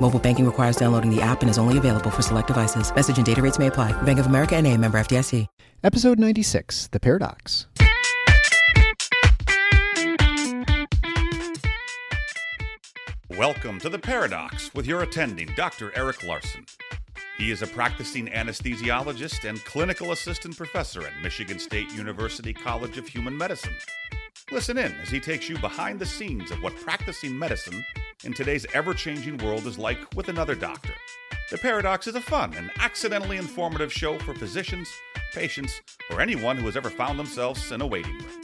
Mobile banking requires downloading the app and is only available for select devices. Message and data rates may apply. Bank of America and a member FDIC. Episode 96 The Paradox. Welcome to The Paradox with your attending, Dr. Eric Larson. He is a practicing anesthesiologist and clinical assistant professor at Michigan State University College of Human Medicine. Listen in as he takes you behind the scenes of what practicing medicine in today's ever changing world is like with another doctor. The Paradox is a fun and accidentally informative show for physicians, patients, or anyone who has ever found themselves in a waiting room.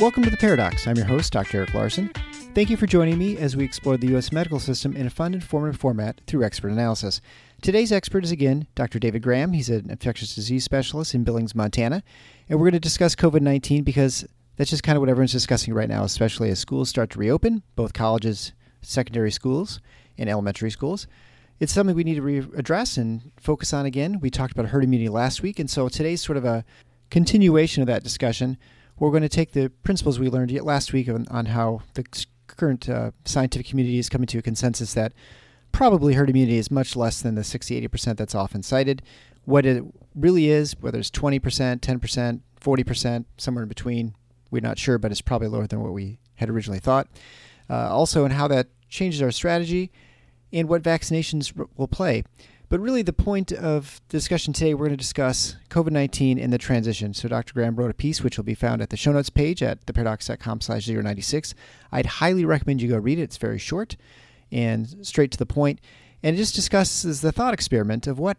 Welcome to The Paradox. I'm your host, Dr. Eric Larson. Thank you for joining me as we explore the U.S. medical system in a fun, informative format through expert analysis. Today's expert is again Dr. David Graham. He's an infectious disease specialist in Billings, Montana. And we're going to discuss COVID 19 because that's just kind of what everyone's discussing right now, especially as schools start to reopen, both colleges, secondary schools, and elementary schools. It's something we need to re- address and focus on again. We talked about herd immunity last week, and so today's sort of a continuation of that discussion. We're going to take the principles we learned last week on, on how the current uh, scientific community is coming to a consensus that probably herd immunity is much less than the 60 80% that's often cited. What it really is, whether it's 20%, 10%, 40%, somewhere in between, we're not sure, but it's probably lower than what we had originally thought. Uh, also, and how that changes our strategy and what vaccinations r- will play. But really, the point of discussion today, we're going to discuss COVID 19 and the transition. So, Dr. Graham wrote a piece which will be found at the show notes page at theparadox.com slash 096. I'd highly recommend you go read it. It's very short and straight to the point. And it just discusses the thought experiment of what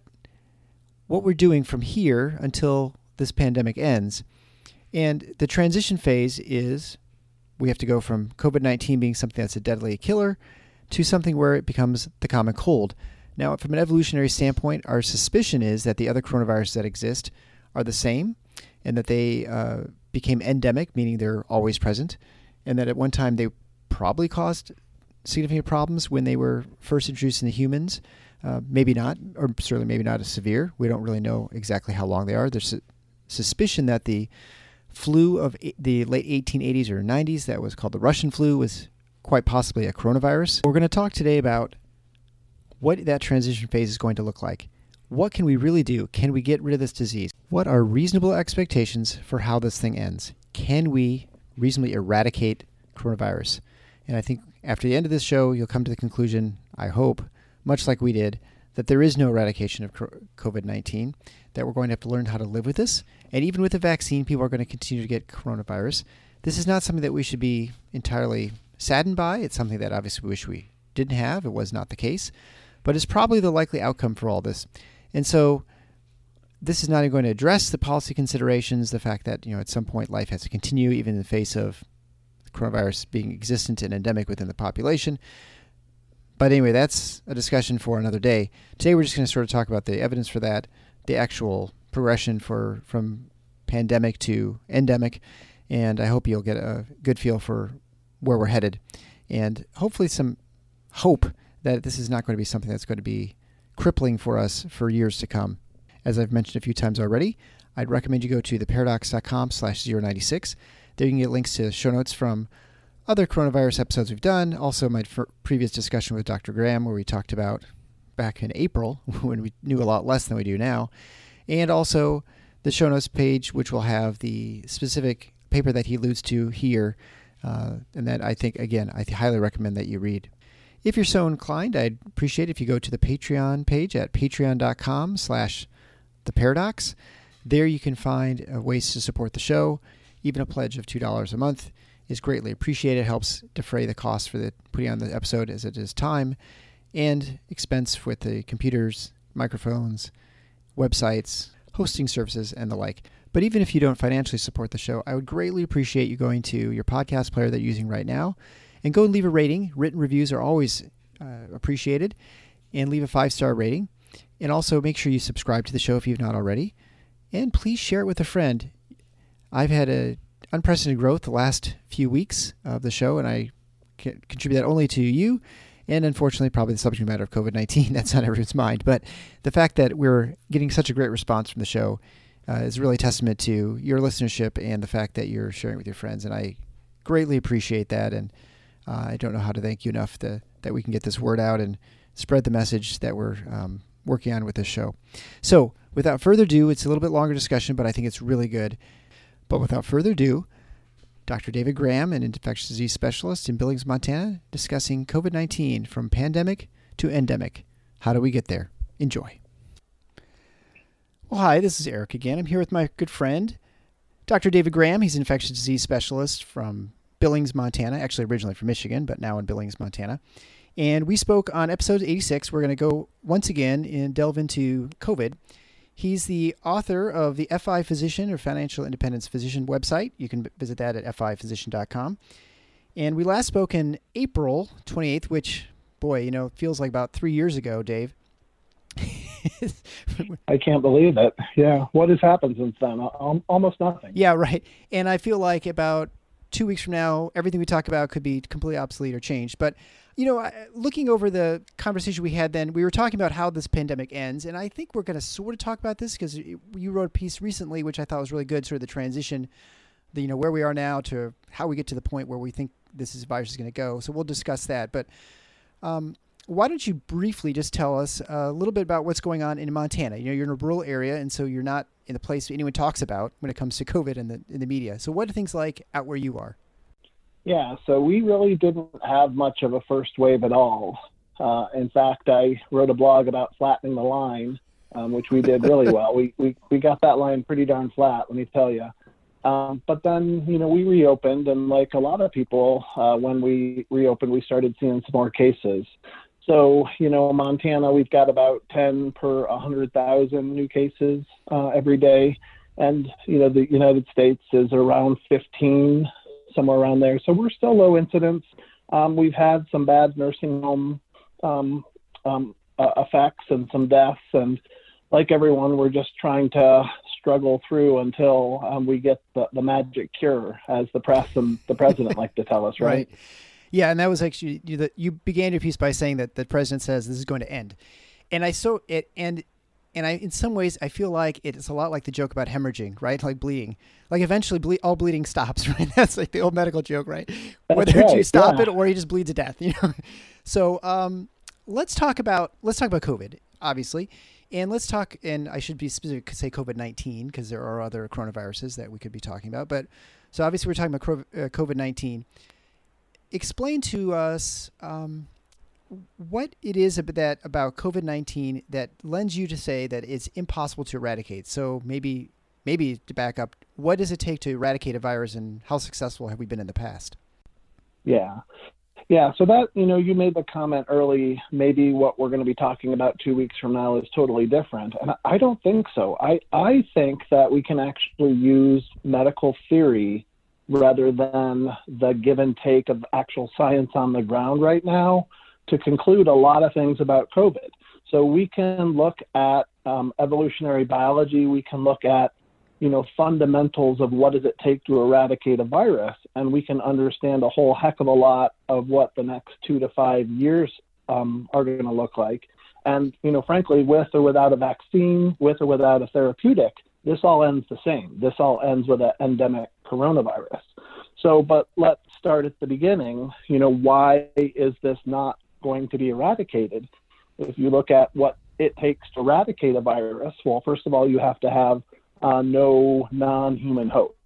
what we're doing from here until this pandemic ends. And the transition phase is we have to go from COVID 19 being something that's a deadly killer to something where it becomes the common cold. Now, from an evolutionary standpoint, our suspicion is that the other coronaviruses that exist are the same and that they uh, became endemic, meaning they're always present, and that at one time they probably caused significant problems when they were first introduced into humans. Uh, maybe not, or certainly maybe not as severe. We don't really know exactly how long they are. There's a suspicion that the flu of the late 1880s or 90s, that was called the Russian flu, was quite possibly a coronavirus. We're going to talk today about what that transition phase is going to look like. What can we really do? Can we get rid of this disease? What are reasonable expectations for how this thing ends? Can we reasonably eradicate coronavirus? And I think after the end of this show, you'll come to the conclusion, I hope, much like we did, that there is no eradication of COVID 19, that we're going to have to learn how to live with this. And even with a vaccine, people are going to continue to get coronavirus. This is not something that we should be entirely saddened by. It's something that obviously we wish we didn't have. It was not the case but it's probably the likely outcome for all this. And so this is not going to address the policy considerations, the fact that, you know, at some point life has to continue even in the face of coronavirus being existent and endemic within the population. But anyway, that's a discussion for another day. Today we're just going to sort of talk about the evidence for that, the actual progression for from pandemic to endemic, and I hope you'll get a good feel for where we're headed and hopefully some hope that this is not going to be something that's going to be crippling for us for years to come. As I've mentioned a few times already, I'd recommend you go to theparadox.com slash 096. There you can get links to show notes from other coronavirus episodes we've done. Also, my previous discussion with Dr. Graham, where we talked about back in April when we knew a lot less than we do now. And also the show notes page, which will have the specific paper that he alludes to here, uh, and that I think, again, I highly recommend that you read. If you're so inclined, I'd appreciate if you go to the Patreon page at patreon.com slash the paradox. There you can find uh, ways to support the show. Even a pledge of $2 a month is greatly appreciated. It helps defray the cost for the putting on the episode as it is time and expense with the computers, microphones, websites, hosting services, and the like. But even if you don't financially support the show, I would greatly appreciate you going to your podcast player that you're using right now and go and leave a rating. Written reviews are always uh, appreciated, and leave a five star rating. And also make sure you subscribe to the show if you've not already. And please share it with a friend. I've had a unprecedented growth the last few weeks of the show, and I contribute that only to you and unfortunately, probably the subject matter of COVID 19. That's on everyone's mind. But the fact that we're getting such a great response from the show uh, is really testament to your listenership and the fact that you're sharing with your friends. And I greatly appreciate that. And uh, I don't know how to thank you enough to, that we can get this word out and spread the message that we're um, working on with this show. So, without further ado, it's a little bit longer discussion, but I think it's really good. But without further ado, Dr. David Graham, an infectious disease specialist in Billings, Montana, discussing COVID 19 from pandemic to endemic. How do we get there? Enjoy. Well, hi, this is Eric again. I'm here with my good friend, Dr. David Graham. He's an infectious disease specialist from Billings, Montana, actually originally from Michigan, but now in Billings, Montana. And we spoke on episode 86. We're going to go once again and delve into COVID He's the author of the FI Physician or Financial Independence Physician website. You can visit that at fiphysician.com. And we last spoke in April 28th, which, boy, you know, feels like about three years ago, Dave. I can't believe it. Yeah. What has happened since then? Almost nothing. Yeah, right. And I feel like about two weeks from now, everything we talk about could be completely obsolete or changed. But you know, looking over the conversation we had then, we were talking about how this pandemic ends, and I think we're going to sort of talk about this because you wrote a piece recently, which I thought was really good, sort of the transition, the you know where we are now to how we get to the point where we think this is virus is going to go. So we'll discuss that. But um, why don't you briefly just tell us a little bit about what's going on in Montana? You know, you're in a rural area, and so you're not in the place anyone talks about when it comes to COVID in the in the media. So what are things like out where you are? Yeah, so we really didn't have much of a first wave at all. Uh, in fact, I wrote a blog about flattening the line, um, which we did really well. We, we, we got that line pretty darn flat, let me tell you. Um, but then, you know, we reopened, and like a lot of people, uh, when we reopened, we started seeing some more cases. So, you know, Montana, we've got about 10 per 100,000 new cases uh, every day. And, you know, the United States is around 15 somewhere around there. So we're still low incidence. Um, we've had some bad nursing home um, um, uh, effects and some deaths, and like everyone, we're just trying to struggle through until um, we get the, the magic cure, as the press and the president like to tell us, right? right? Yeah, and that was actually you, you began your piece by saying that the president says this is going to end, and I so it and and I, in some ways, I feel like it's a lot like the joke about hemorrhaging, right? Like bleeding. Like eventually, ble- all bleeding stops, right? That's like the old medical joke, right? That's Whether right, you stop yeah. it or you just bleed to death, you know. So um, let's talk about let's talk about COVID, obviously, and let's talk. And I should be specific, say COVID nineteen, because there are other coronaviruses that we could be talking about. But so obviously, we're talking about uh, COVID nineteen. Explain to us. Um, what it is that about COVID nineteen that lends you to say that it's impossible to eradicate. So maybe maybe to back up, what does it take to eradicate a virus, and how successful have we been in the past? Yeah. Yeah, so that, you know, you made the comment early, maybe what we're going to be talking about two weeks from now is totally different. And I don't think so. I, I think that we can actually use medical theory rather than the give and take of actual science on the ground right now to conclude a lot of things about COVID. So we can look at um, evolutionary biology, we can look at you know fundamentals of what does it take to eradicate a virus, and we can understand a whole heck of a lot of what the next two to five years um, are going to look like. And you know, frankly, with or without a vaccine, with or without a therapeutic, this all ends the same. This all ends with an endemic coronavirus. So, but let's start at the beginning. You know, why is this not going to be eradicated. If you look at what it takes to eradicate a virus, well, first of all, you have to have uh, no non-human hosts,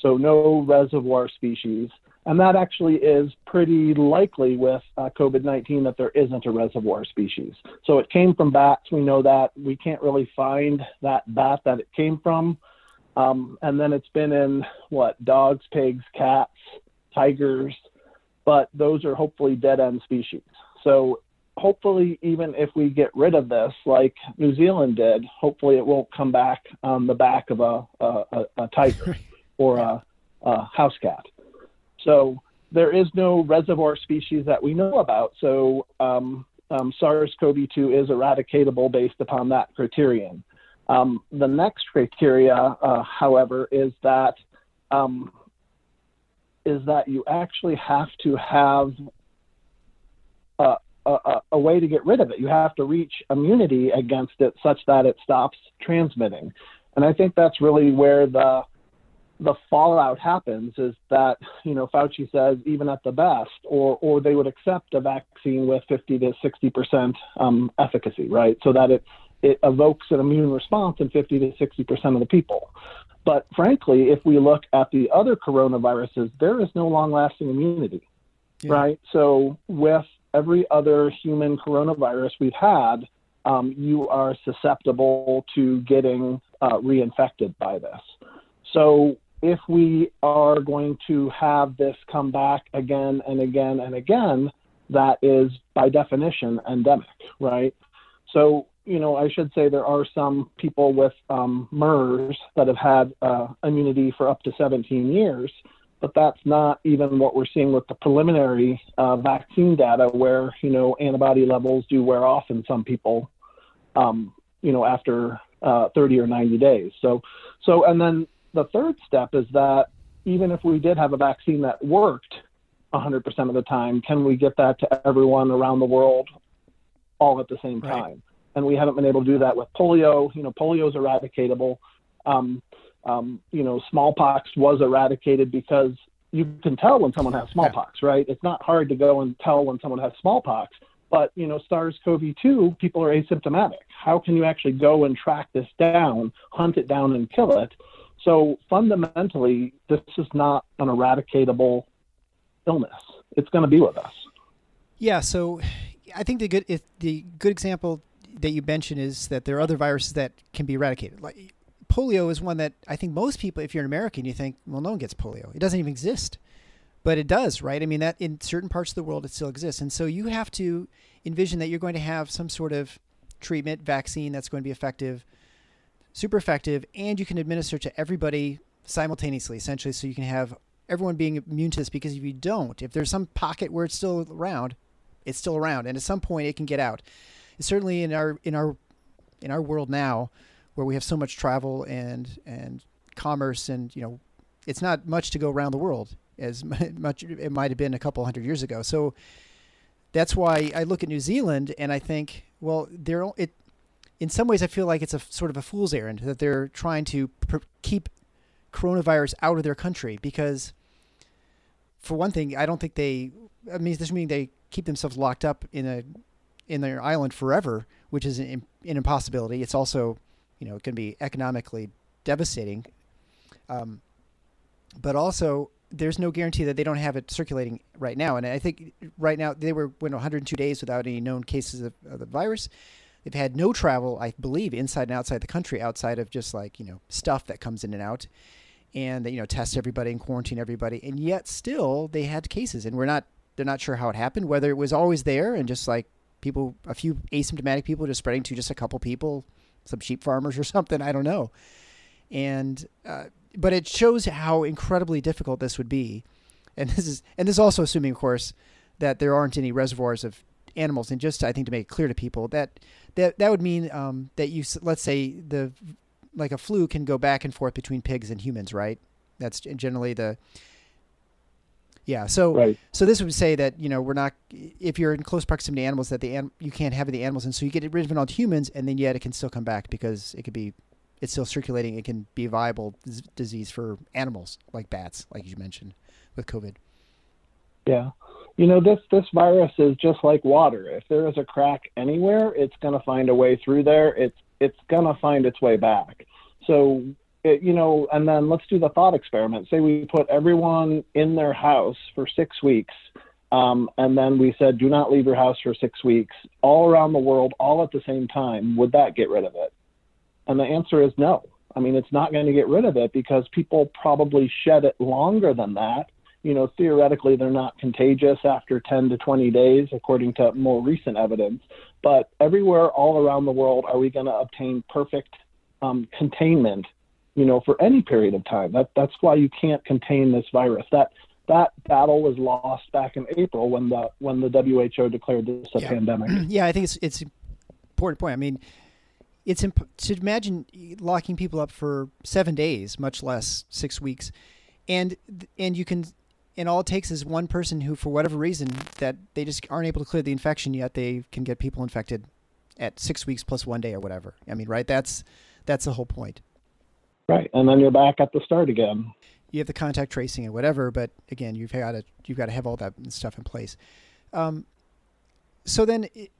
so no reservoir species. And that actually is pretty likely with uh, COVID 19 that there isn't a reservoir species. So it came from bats. We know that. We can't really find that bat that it came from. Um, and then it's been in what dogs, pigs, cats, tigers, but those are hopefully dead end species. So hopefully, even if we get rid of this, like New Zealand did, hopefully it won't come back on the back of a, a, a tiger or a, a house cat. So there is no reservoir species that we know about. So um, um, SARS-CoV-2 is eradicatable based upon that criterion. Um, the next criteria, uh, however, is that um, is that you actually have to have a, a, a, way to get rid of it. You have to reach immunity against it such that it stops transmitting. And I think that's really where the the fallout happens is that you know Fauci says even at the best, or or they would accept a vaccine with 50 to 60 percent um, efficacy, right? So that it it evokes an immune response in 50 to 60 percent of the people. But frankly, if we look at the other coronaviruses, there is no long-lasting immunity, yeah. right? So with every other human coronavirus we've had, um, you are susceptible to getting uh, reinfected by this. So if we are going to have this come back again and again and again, that is by definition endemic, right? So, you know, I should say there are some people with um, MERS that have had uh, immunity for up to 17 years, but that's not even what we're seeing with the preliminary uh, vaccine data, where you know antibody levels do wear off in some people, um, you know, after uh, 30 or 90 days. So, so and then the third step is that even if we did have a vaccine that worked 100% of the time, can we get that to everyone around the world all at the same time? And we haven't been able to do that with polio. You know, polio is eradicatable. Um, um, you know, smallpox was eradicated because you can tell when someone has smallpox, right? It's not hard to go and tell when someone has smallpox. But you know, SARS-CoV-2, people are asymptomatic. How can you actually go and track this down, hunt it down, and kill it? So fundamentally, this is not an eradicatable illness. It's going to be with us. Yeah. So I think the good if the good example that you mentioned is that there are other viruses that can be eradicated. Like polio is one that I think most people, if you're an American, you think, well, no one gets polio. It doesn't even exist. But it does, right? I mean, that in certain parts of the world, it still exists. And so you have to envision that you're going to have some sort of treatment, vaccine that's going to be effective super effective, and you can administer to everybody simultaneously, essentially, so you can have everyone being immune to this. Because if you don't, if there's some pocket where it's still around, it's still around, and at some point it can get out. Certainly in our in our in our world now, where we have so much travel and and commerce, and you know, it's not much to go around the world as much it might have been a couple hundred years ago. So that's why I look at New Zealand and I think, well, they're it in some ways, I feel like it's a sort of a fool's errand that they're trying to keep coronavirus out of their country because, for one thing, I don't think they. I mean, this means they keep themselves locked up in a in their island forever, which is an, an impossibility. It's also, you know, it can be economically devastating. Um, but also, there's no guarantee that they don't have it circulating right now. And I think right now they were went 102 days without any known cases of, of the virus. They've had no travel, I believe, inside and outside the country, outside of just like you know stuff that comes in and out, and you know test everybody and quarantine everybody, and yet still they had cases, and we're not they're not sure how it happened, whether it was always there and just like people, a few asymptomatic people just spreading to just a couple people, some sheep farmers or something, I don't know, and uh, but it shows how incredibly difficult this would be, and this is and this is also assuming, of course, that there aren't any reservoirs of animals. And just I think to make it clear to people that that that would mean um, that you let's say the like a flu can go back and forth between pigs and humans, right? That's generally the yeah. So right. so this would say that you know we're not if you're in close proximity to animals that the you can't have the animals, and so you get rid of it on humans, and then yet it can still come back because it could be it's still circulating. It can be a viable disease for animals like bats, like you mentioned with COVID. Yeah you know this this virus is just like water if there is a crack anywhere it's going to find a way through there it's it's going to find its way back So, it, you know, and then let's do the thought experiment. Say we put everyone in their house for six weeks, um, and then we said, do not leave your house for six weeks, all around the world, all at the same time. Would that get rid of it? And the answer is no. I mean, it's not going to get rid of it because people probably shed it longer than that. You know, theoretically, they're not contagious after 10 to 20 days, according to more recent evidence. But everywhere, all around the world, are we going to obtain perfect um, containment? You know, for any period of time. That that's why you can't contain this virus. That that battle was lost back in April when the when the WHO declared this a yeah. pandemic. yeah, I think it's it's important point. I mean, it's imp- to imagine locking people up for seven days, much less six weeks, and and you can, and all it takes is one person who, for whatever reason, that they just aren't able to clear the infection yet, they can get people infected at six weeks plus one day or whatever. I mean, right? That's that's the whole point. Right, and then you're back at the start again. You have the contact tracing and whatever, but again, you've got to you've got to have all that stuff in place. Um, so then, it,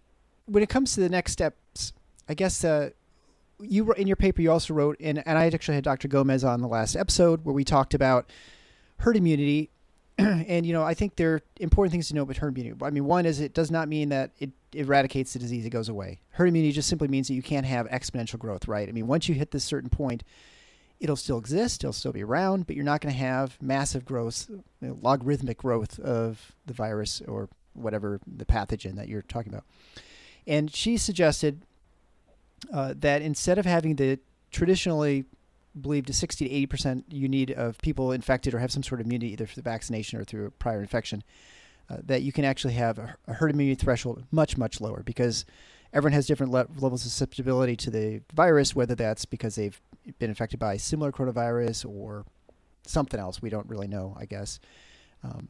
when it comes to the next steps, I guess uh, you in your paper you also wrote, and, and I actually had Dr. Gomes on the last episode where we talked about herd immunity. and you know, I think there are important things to know about herd immunity. I mean, one is it does not mean that it eradicates the disease; it goes away. Herd immunity just simply means that you can't have exponential growth, right? I mean, once you hit this certain point, it'll still exist, it'll still be around, but you're not going to have massive growth, you know, logarithmic growth of the virus or whatever the pathogen that you're talking about. And she suggested uh, that instead of having the traditionally believed to 60 to 80 percent you need of people infected or have some sort of immunity either through vaccination or through a prior infection, uh, that you can actually have a, a, herd immunity threshold much much lower because everyone has different le- levels of susceptibility to the virus, whether that's because they've been infected by similar coronavirus or something else. We don't really know, I guess. Um,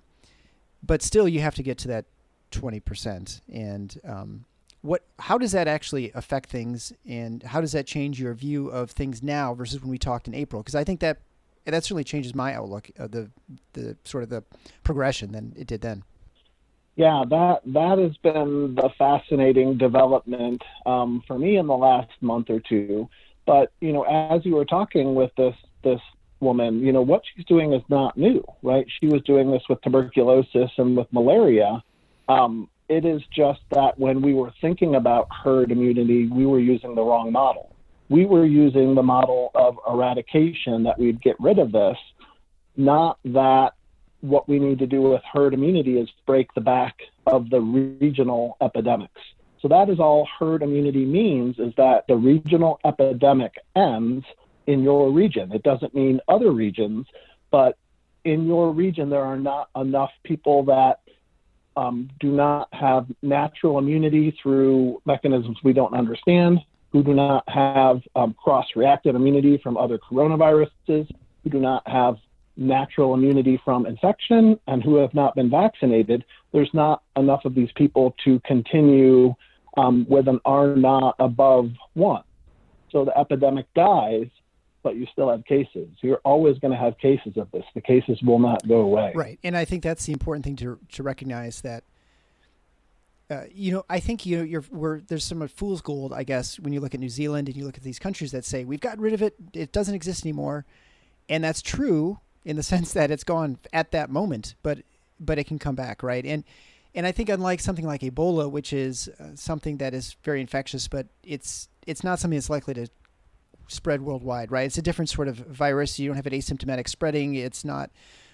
but still, you have to get to that 20 percent. And um, what how does that actually affect things? And how does that change your view of things now versus when we talked in April? Because I think that that certainly changes my outlook of the the sort of the progression than it did then. Yeah that that has been the fascinating development um, for me in the last month or two but you know as you were talking with this this woman you know what she's doing is not new right she was doing this with tuberculosis and with malaria um, it is just that when we were thinking about herd immunity, we were using the wrong model. We were using the model of eradication that we'd get rid of this, not that what we need to do with herd immunity is break the back of the regional epidemics. So that is all herd immunity means is that the regional epidemic ends in your region. It doesn't mean other regions, but in your region there are not enough people that um, do not have natural immunity through mechanisms we don't understand, who do not have um, cross reactive immunity from other coronaviruses, who do not have natural immunity from infection, and who have not been vaccinated, there's not enough of these people to continue um, with an R naught above one. So the epidemic dies, but you still have cases. You're always going to have cases of this. The cases will not go away. Right, and I think that's the important thing to to recognize that. Uh, you know, I think you know, you're we're, there's some fool's gold, I guess, when you look at New Zealand and you look at these countries that say we've gotten rid of it, it doesn't exist anymore, and that's true in the sense that it's gone at that moment, but but it can come back, right? And and I think unlike something like Ebola, which is uh, something that is very infectious, but it's it's not something that's likely to spread worldwide, right? It's a different sort of virus. You don't have an asymptomatic spreading. It's not,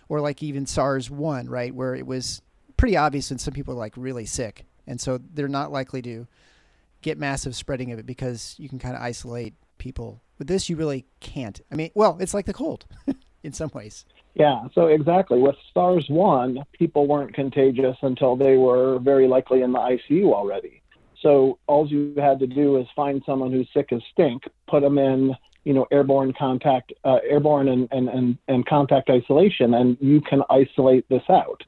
or like even SARS one, right, where it was pretty obvious and some people are like really sick, and so they're not likely to get massive spreading of it because you can kind of isolate people. With this, you really can't. I mean, well, it's like the cold in some ways. Yeah, so exactly. With SARS 1, people weren't contagious until they were very likely in the ICU already. So all you had to do is find someone who's sick as stink, put them in, you know, airborne contact, uh, airborne and, and, and, and contact isolation, and you can isolate this out.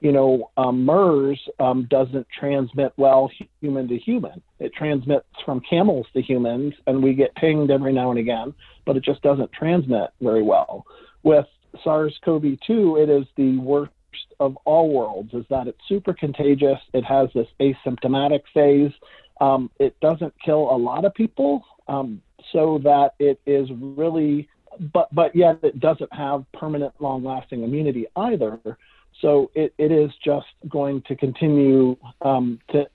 You know, um, MERS um, doesn't transmit well human to human. It transmits from camels to humans, and we get pinged every now and again, but it just doesn't transmit very well. With SARS-CoV-2, it is the worst of all worlds is that it's super contagious. It has this asymptomatic phase. Um, it doesn't kill a lot of people. Um, so that it is really, but but yet it doesn't have permanent, long-lasting immunity either. So it, it is just going to continue um, to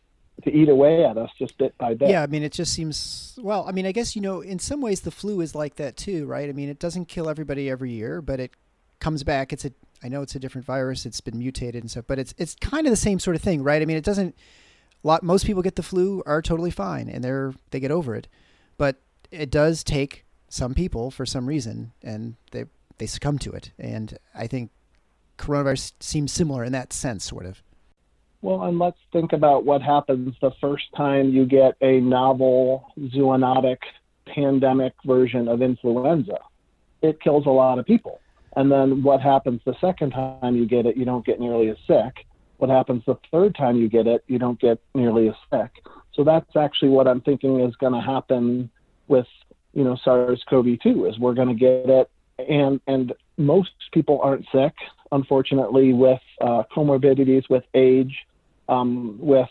to eat away at us just bit by bit. Yeah, I mean, it just seems well. I mean, I guess you know, in some ways, the flu is like that too, right? I mean, it doesn't kill everybody every year, but it comes back. It's a I know it's a different virus. It's been mutated and stuff, but it's it's kind of the same sort of thing, right? I mean, it doesn't. Lot most people get the flu are totally fine and they're they get over it, but it does take some people for some reason and they they succumb to it. And I think coronavirus seems similar in that sense, sort of. Well, and let's think about what happens the first time you get a novel zoonotic pandemic version of influenza. It kills a lot of people. And then what happens the second time you get it, you don't get nearly as sick. What happens the third time you get it, you don't get nearly as sick. So that's actually what I'm thinking is going to happen with, you know, SARS-CoV-2 is we're going to get it and and most people aren't sick, unfortunately, with uh, comorbidities, with age, um, with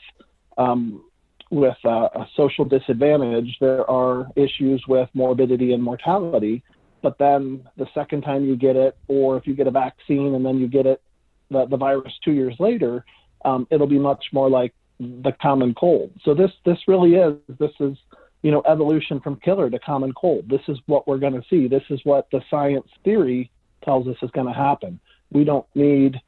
um, with uh, a social disadvantage. There are issues with morbidity and mortality. But then the second time you get it, or if you get a vaccine and then you get it, the, the virus two years later, um, it'll be much more like the common cold. So this this really is this is you know, evolution from killer to common cold. This is what we're going to see. This is what the science theory tells us is going to happen. We don't need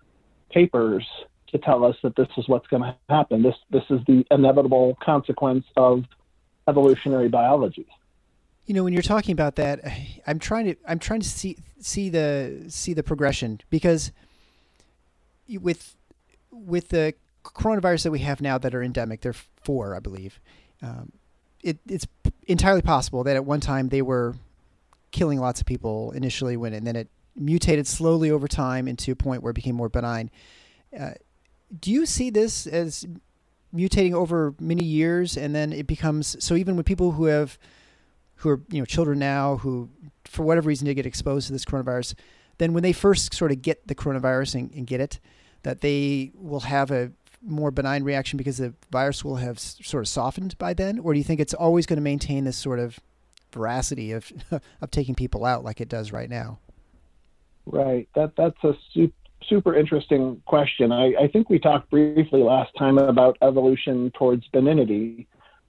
papers to tell us that this is what's going to happen. This this is the inevitable consequence of evolutionary biology. You know, when you're talking about that, I'm trying to I'm trying to see see the see the progression because with with the coronavirus that we have now that are endemic, there are four, I believe. Um, it, it's entirely possible that at one time they were killing lots of people initially when and then it mutated slowly over time into a point where it became more benign. Uh, do you see this as mutating over many years and then it becomes so even with people who have who are you know children now who for whatever reason they get exposed to this coronavirus then when they first sort of get the coronavirus and, and get it that they will have a more benign reaction because the virus will have sort of softened by then, or do you think it's always going to maintain this sort of veracity of of taking people out like it does right now? Right. That that's a super, super interesting question. I, I think we talked briefly last time about evolution towards benignity.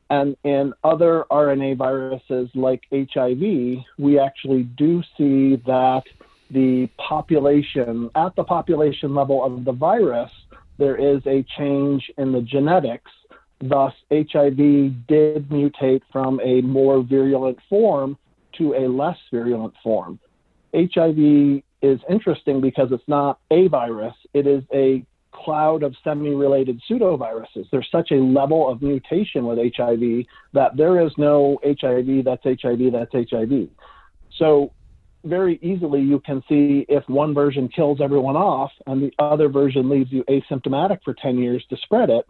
And in other RNA viruses like HIV, we actually do see that the population, at the population level of the virus, there is a change in the genetics. Thus, HIV did mutate from a more virulent form to a less virulent form. HIV is interesting because it's not a virus, it is a cloud of semi related pseudoviruses. There's such a level of mutation with HIV that there is no HIV that's HIV that's HIV. So very easily you can see if one version kills everyone off and the other version leaves you asymptomatic for 10 years to spread it,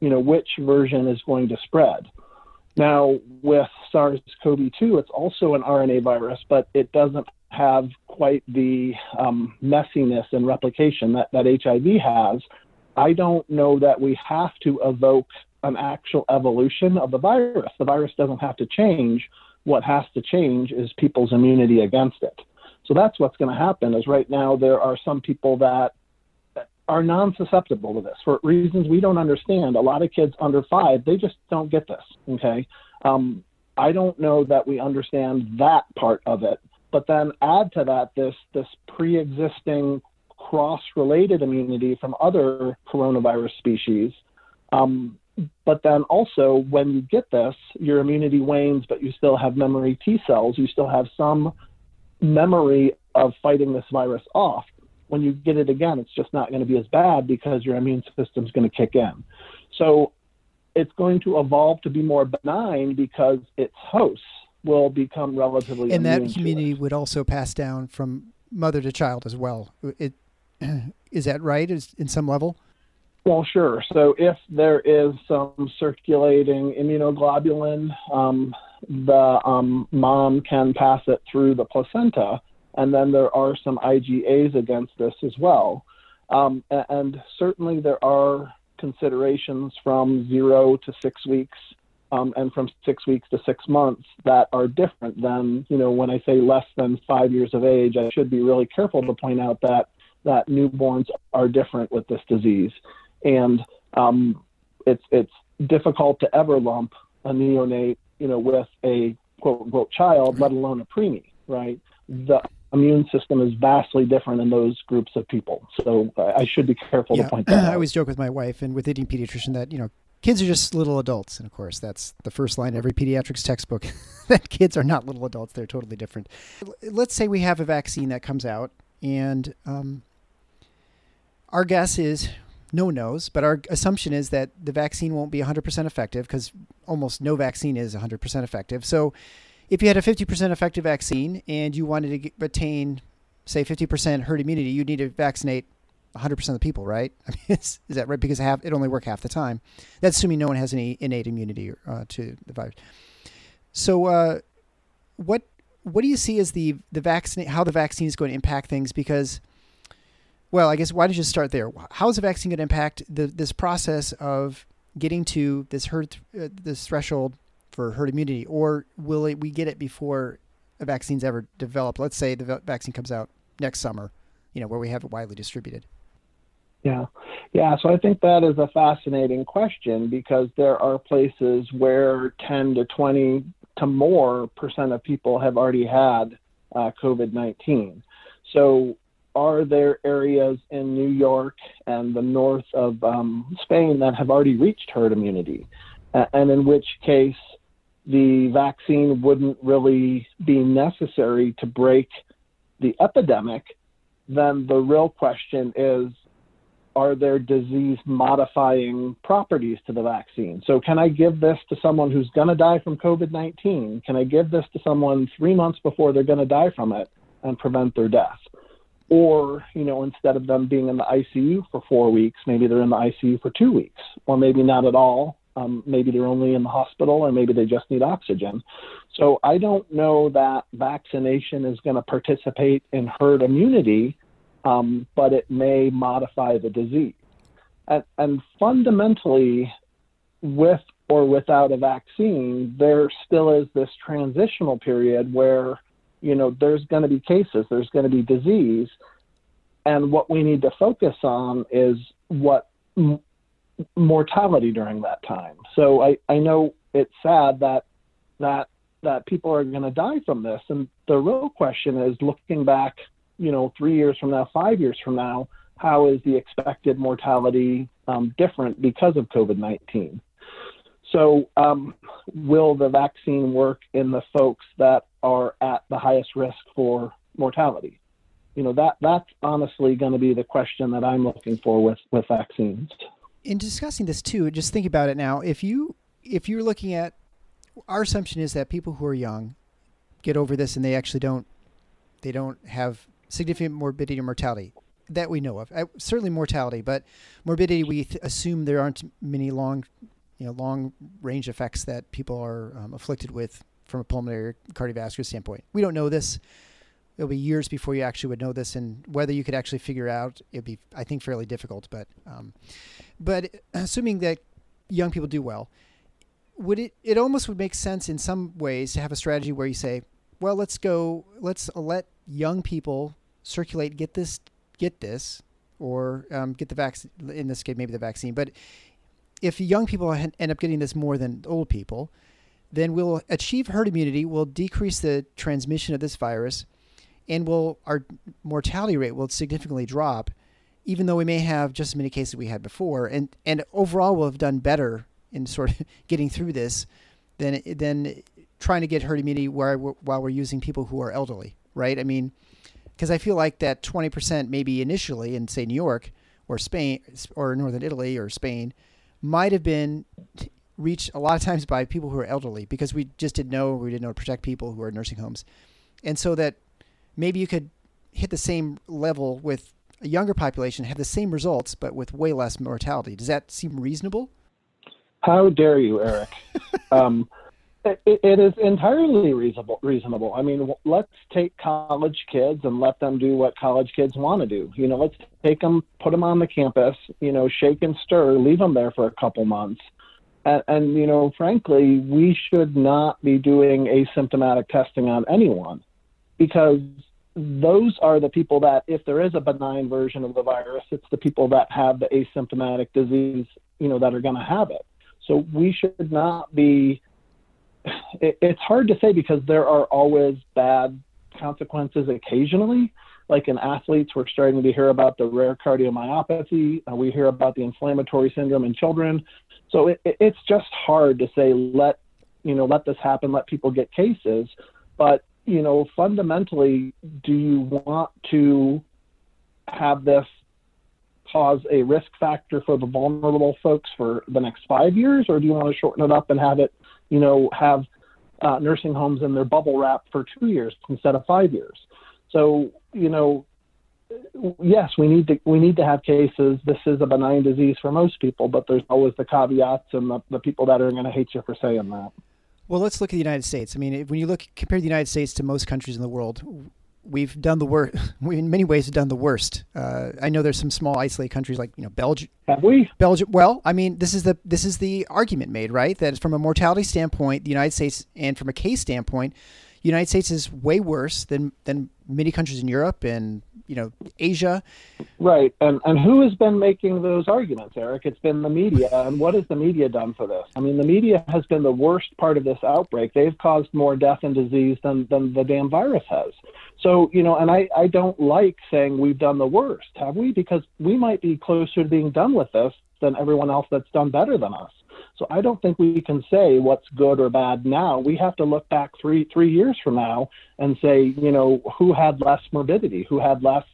you know, which version is going to spread. Now, with SARS CoV 2, it's also an RNA virus, but it doesn't have quite the um, messiness and replication that, that HIV has. I don't know that we have to evoke an actual evolution of the virus. The virus doesn't have to change what has to change is people's immunity against it. So that's what's going to happen. Is right now there are some people that are non-susceptible to this for reasons we don't understand. A lot of kids under five, they just don't get this. Okay, um, I don't know that we understand that part of it. But then add to that this this pre-existing cross-related immunity from other coronavirus species. Um, but then also, when you get this, your immunity wanes, but you still have memory T cells. You still have some memory of fighting this virus off. When you get it again, it's just not going to be as bad because your immune system is going to kick in. So it's going to evolve to be more benign because its hosts will become relatively and that immunity would also pass down from mother to child as well. It, is that right? Is in some level? Well, sure. So if there is some circulating immunoglobulin, um, the um, mom can pass it through the placenta, and then there are some IgAs against this as well. Um, and certainly there are considerations from zero to six weeks um, and from six weeks to six months that are different than, you know, when I say less than five years of age, I should be really careful to point out that that newborns are different with this disease, and um, it's it's difficult to ever lump a neonate, you know, with a quote unquote child, let alone a preemie, right? The immune system is vastly different in those groups of people. So I should be careful yeah. to point that out. I always joke with my wife and with any pediatrician that, you know, kids are just little adults. And of course, that's the first line of every pediatrics textbook that kids are not little adults. They're totally different. Let's say we have a vaccine that comes out and um, our guess is no one knows, but our assumption is that the vaccine won't be 100% effective because almost no vaccine is 100% effective. So if you had a 50% effective vaccine and you wanted to get, attain, say, 50% herd immunity, you'd need to vaccinate 100% of the people, right? I mean, is, is that right? Because half, it only work half the time. That's assuming no one has any innate immunity uh, to the virus. So, uh, what what do you see as the the vaccine? How the vaccine is going to impact things? Because, well, I guess why don't you start there? How is the vaccine going to impact the, this process of getting to this herd uh, this threshold for herd immunity, or will it, we get it before a vaccine's ever developed? Let's say the vaccine comes out next summer, you know, where we have it widely distributed. Yeah, yeah. So I think that is a fascinating question because there are places where 10 to 20 to more percent of people have already had uh, COVID 19. So are there areas in New York and the north of um, Spain that have already reached herd immunity? Uh, and in which case, the vaccine wouldn't really be necessary to break the epidemic, then the real question is are there disease modifying properties to the vaccine? So, can I give this to someone who's going to die from COVID 19? Can I give this to someone three months before they're going to die from it and prevent their death? Or, you know, instead of them being in the ICU for four weeks, maybe they're in the ICU for two weeks, or maybe not at all, um, maybe they're only in the hospital or maybe they just need oxygen. So I don't know that vaccination is going to participate in herd immunity, um, but it may modify the disease. And, and fundamentally, with or without a vaccine, there still is this transitional period where, you know, there's going to be cases, there's going to be disease. And what we need to focus on is what mortality during that time. So I, I know it's sad that that that people are going to die from this, and the real question is looking back, you know, three years from now, five years from now, how is the expected mortality um, different because of COVID nineteen? So, um, will the vaccine work in the folks that are at the highest risk for mortality? You know, that that's honestly going to be the question that I'm looking for with with vaccines in discussing this too, just think about it now. If you if you're looking at our assumption is that people who are young get over this and they actually don't they don't have significant morbidity or mortality that we know of. Uh, certainly mortality, but morbidity we th- assume there aren't many long you know long range effects that people are um, afflicted with from a pulmonary cardiovascular standpoint. We don't know this it'll be years before you actually would know this, and whether you could actually figure out it'd be, I think, fairly difficult. But, um, but assuming that young people do well, would it? It almost would make sense in some ways to have a strategy where you say, well, let's go, let's let young people circulate, get this, get this, or um, get the vaccine. In this case, maybe the vaccine, but if young people end up getting this more than old people, then we'll achieve herd immunity. We'll decrease the transmission of this virus and will our mortality rate will significantly drop, even though we may have just as many cases we had before, and and overall we'll have done better in sort of getting through this than than trying to get herd immunity where while we're using people who are elderly, right? I mean, because I feel like that twenty percent maybe initially in say New York or Spain or northern Italy or Spain might have been reached a lot of times by people who are elderly because we just didn't know we didn't know to protect people who are in nursing homes and so that maybe you could hit the same level with a younger population, have the same results, but with way less mortality. Does that seem reasonable? How dare you, Eric? um, it, it is entirely reasonable. Reasonable. I mean, let's take college kids and let them do what college kids want to do. You know, let's take them, put them on the campus. You know, shake and stir, leave them there for a couple months, And, and, you know, frankly, we should not be doing asymptomatic testing on anyone because those are the people that, if there is a benign version of the virus, it's the people that have the asymptomatic disease, you know, that are going to have it. So we should not be. It, it's hard to say because there are always bad consequences occasionally. Like in athletes, we're starting to hear about the rare cardiomyopathy. Uh, we hear about the inflammatory syndrome in children. So it, it, it's just hard to say let you know let this happen, let people get cases. But you know, fundamentally, do you want to have this cause a risk factor for the vulnerable folks for the next five years, or do you want to shorten it up and have it, you know, have uh, nursing homes in their bubble wrap for two years instead of five years? So, you know, yes, we need to we need to have cases. This is a benign disease for most people, but there's always the caveats and the, the people that are going to hate you for saying that. Well, let's look at the United States. I mean, when you look compare the United States to most countries in the world, we've done the worst. We, in many ways, have done the worst. Uh, I know there's some small isolated countries like you know Belgium. Have we? Belgium. Well, I mean, this is the this is the argument made, right? That from a mortality standpoint, the United States, and from a case standpoint, the United States is way worse than than many countries in Europe and you know Asia. Right, and and who has been making those arguments, Eric? It's been the media, and what has the media done for this? I mean, the media has been the worst part of this outbreak. They've caused more death and disease than than the damn virus has. So you know, and I I don't like saying we've done the worst, have we? Because we might be closer to being done with this than everyone else that's done better than us. So I don't think we can say what's good or bad now. We have to look back three three years from now and say, you know, who had less morbidity, who had less.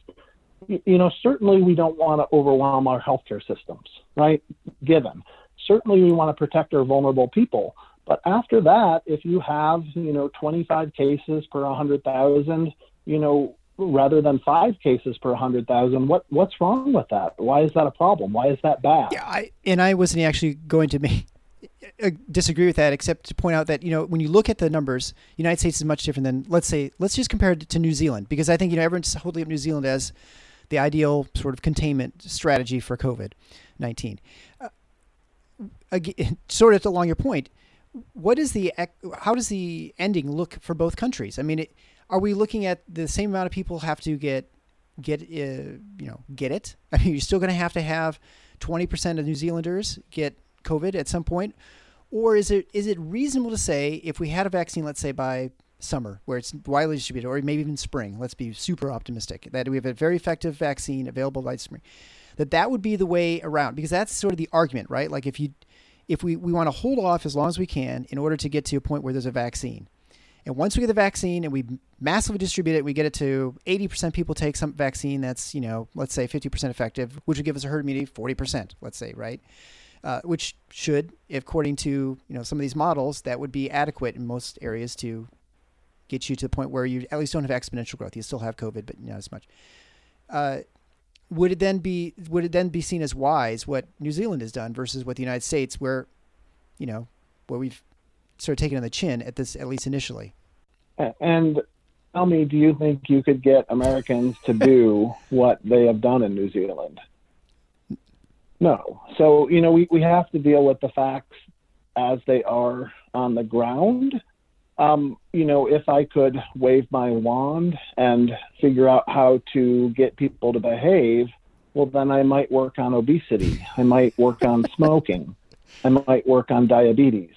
You know, certainly we don't want to overwhelm our healthcare systems, right? Given, certainly we want to protect our vulnerable people. But after that, if you have, you know, 25 cases per 100,000, you know, rather than five cases per 100,000. What what's wrong with that? Why is that a problem? Why is that bad? Yeah, I, and I wasn't actually going to make, uh, disagree with that, except to point out that you know when you look at the numbers, United States is much different than let's say let's just compare it to New Zealand because I think you know everyone's holding up New Zealand as the ideal sort of containment strategy for COVID nineteen. Uh, again, sort of along your point, what is the how does the ending look for both countries? I mean, it, are we looking at the same amount of people have to get get uh, you know get it? I mean, you're still going to have to have twenty percent of New Zealanders get COVID at some point, or is it is it reasonable to say if we had a vaccine, let's say by summer, where it's widely distributed, or maybe even spring, let's be super optimistic that we have a very effective vaccine available by spring, that that would be the way around because that's sort of the argument, right? Like if you if we, we want to hold off as long as we can in order to get to a point where there's a vaccine. And once we get the vaccine and we massively distribute it, we get it to 80% people take some vaccine that's, you know, let's say 50% effective, which would give us a herd immunity 40%, let's say, right? Uh, which should, according to, you know, some of these models, that would be adequate in most areas to get you to the point where you at least don't have exponential growth. You still have COVID, but not as much. Uh, would it then be would it then be seen as wise what New Zealand has done versus what the United States, where, you know, where we've sort of taken on the chin at this at least initially? And tell me, do you think you could get Americans to do what they have done in New Zealand? No. So, you know, we, we have to deal with the facts as they are on the ground. Um, you know, if I could wave my wand and figure out how to get people to behave, well, then I might work on obesity. I might work on smoking. I might work on diabetes.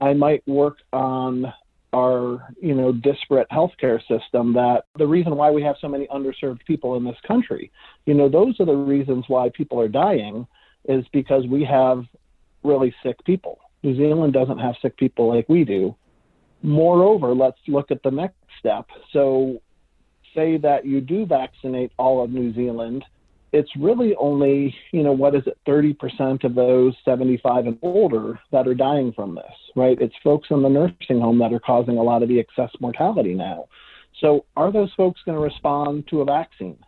I might work on our you know disparate healthcare system that the reason why we have so many underserved people in this country you know those are the reasons why people are dying is because we have really sick people. New zealand doesn't have sick people like we do. Moreover let's look at the next step. So say that you do vaccinate all of new zealand it's really only, you know, what is it, 30% of those 75 and older that are dying from this, right? It's folks in the nursing home that are causing a lot of the excess mortality now. So are those folks going to respond to a vaccine?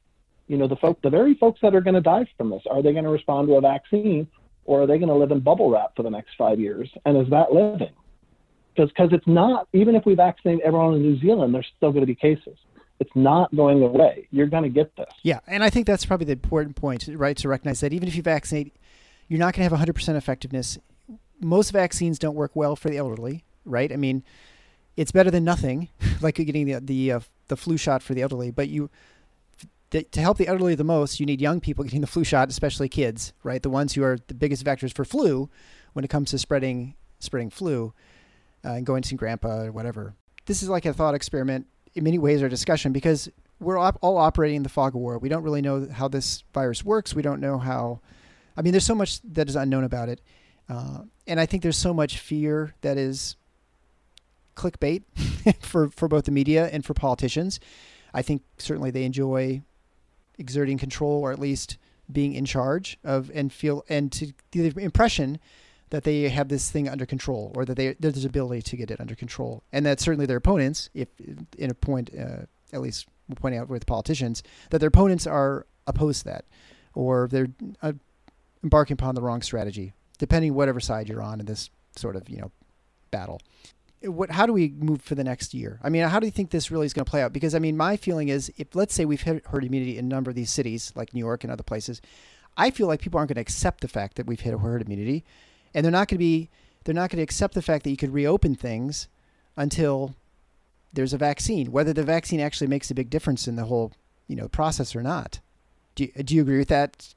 You know, the folk, the very folks that are going to die from this, are they going to respond to a vaccine or are they going to live in bubble wrap for the next five years? And is that living? Because because it's not, even if we vaccinate everyone in New Zealand, there's still going to be cases. It's not going away. You're going to get this. Yeah, and I think that's probably the important point, right? To recognize that even if you vaccinate, you're not going to have 100% effectiveness most vaccines don't work well for the elderly, right? I mean, it's better than nothing, like getting the the uh, the flu shot for the elderly. But you to help the elderly the most, you need young people getting the flu shot, especially kids, right? The ones who are the biggest vectors for flu when it comes to spreading spreading flu uh, and going to grandpa or whatever. This is like a thought experiment in many ways, our discussion, because we're all operating in the fog of war. We don't really know how this virus works. We don't know how. I mean, there's so much that is unknown about it, uh, and I think there's so much fear that is clickbait for for both the media and for politicians. I think certainly they enjoy exerting control or at least being in charge of and feel and to the impression that they have this thing under control or that they there's ability to get it under control and that certainly their opponents if in a point uh, at least pointing out with politicians that their opponents are opposed to that or they're uh, embarking upon the wrong strategy depending whatever side you're on in this sort of you know battle what how do we move for the next year? I mean, how do you think this really is going to play out? Because I mean, my feeling is if let's say we've hit herd immunity in a number of these cities like New York and other places, I feel like people aren't going to accept the fact that we've hit herd immunity, and they're not going to be they're not going to accept the fact that you could reopen things until there's a vaccine, whether the vaccine actually makes a big difference in the whole you know process or not. Do you, do you agree with that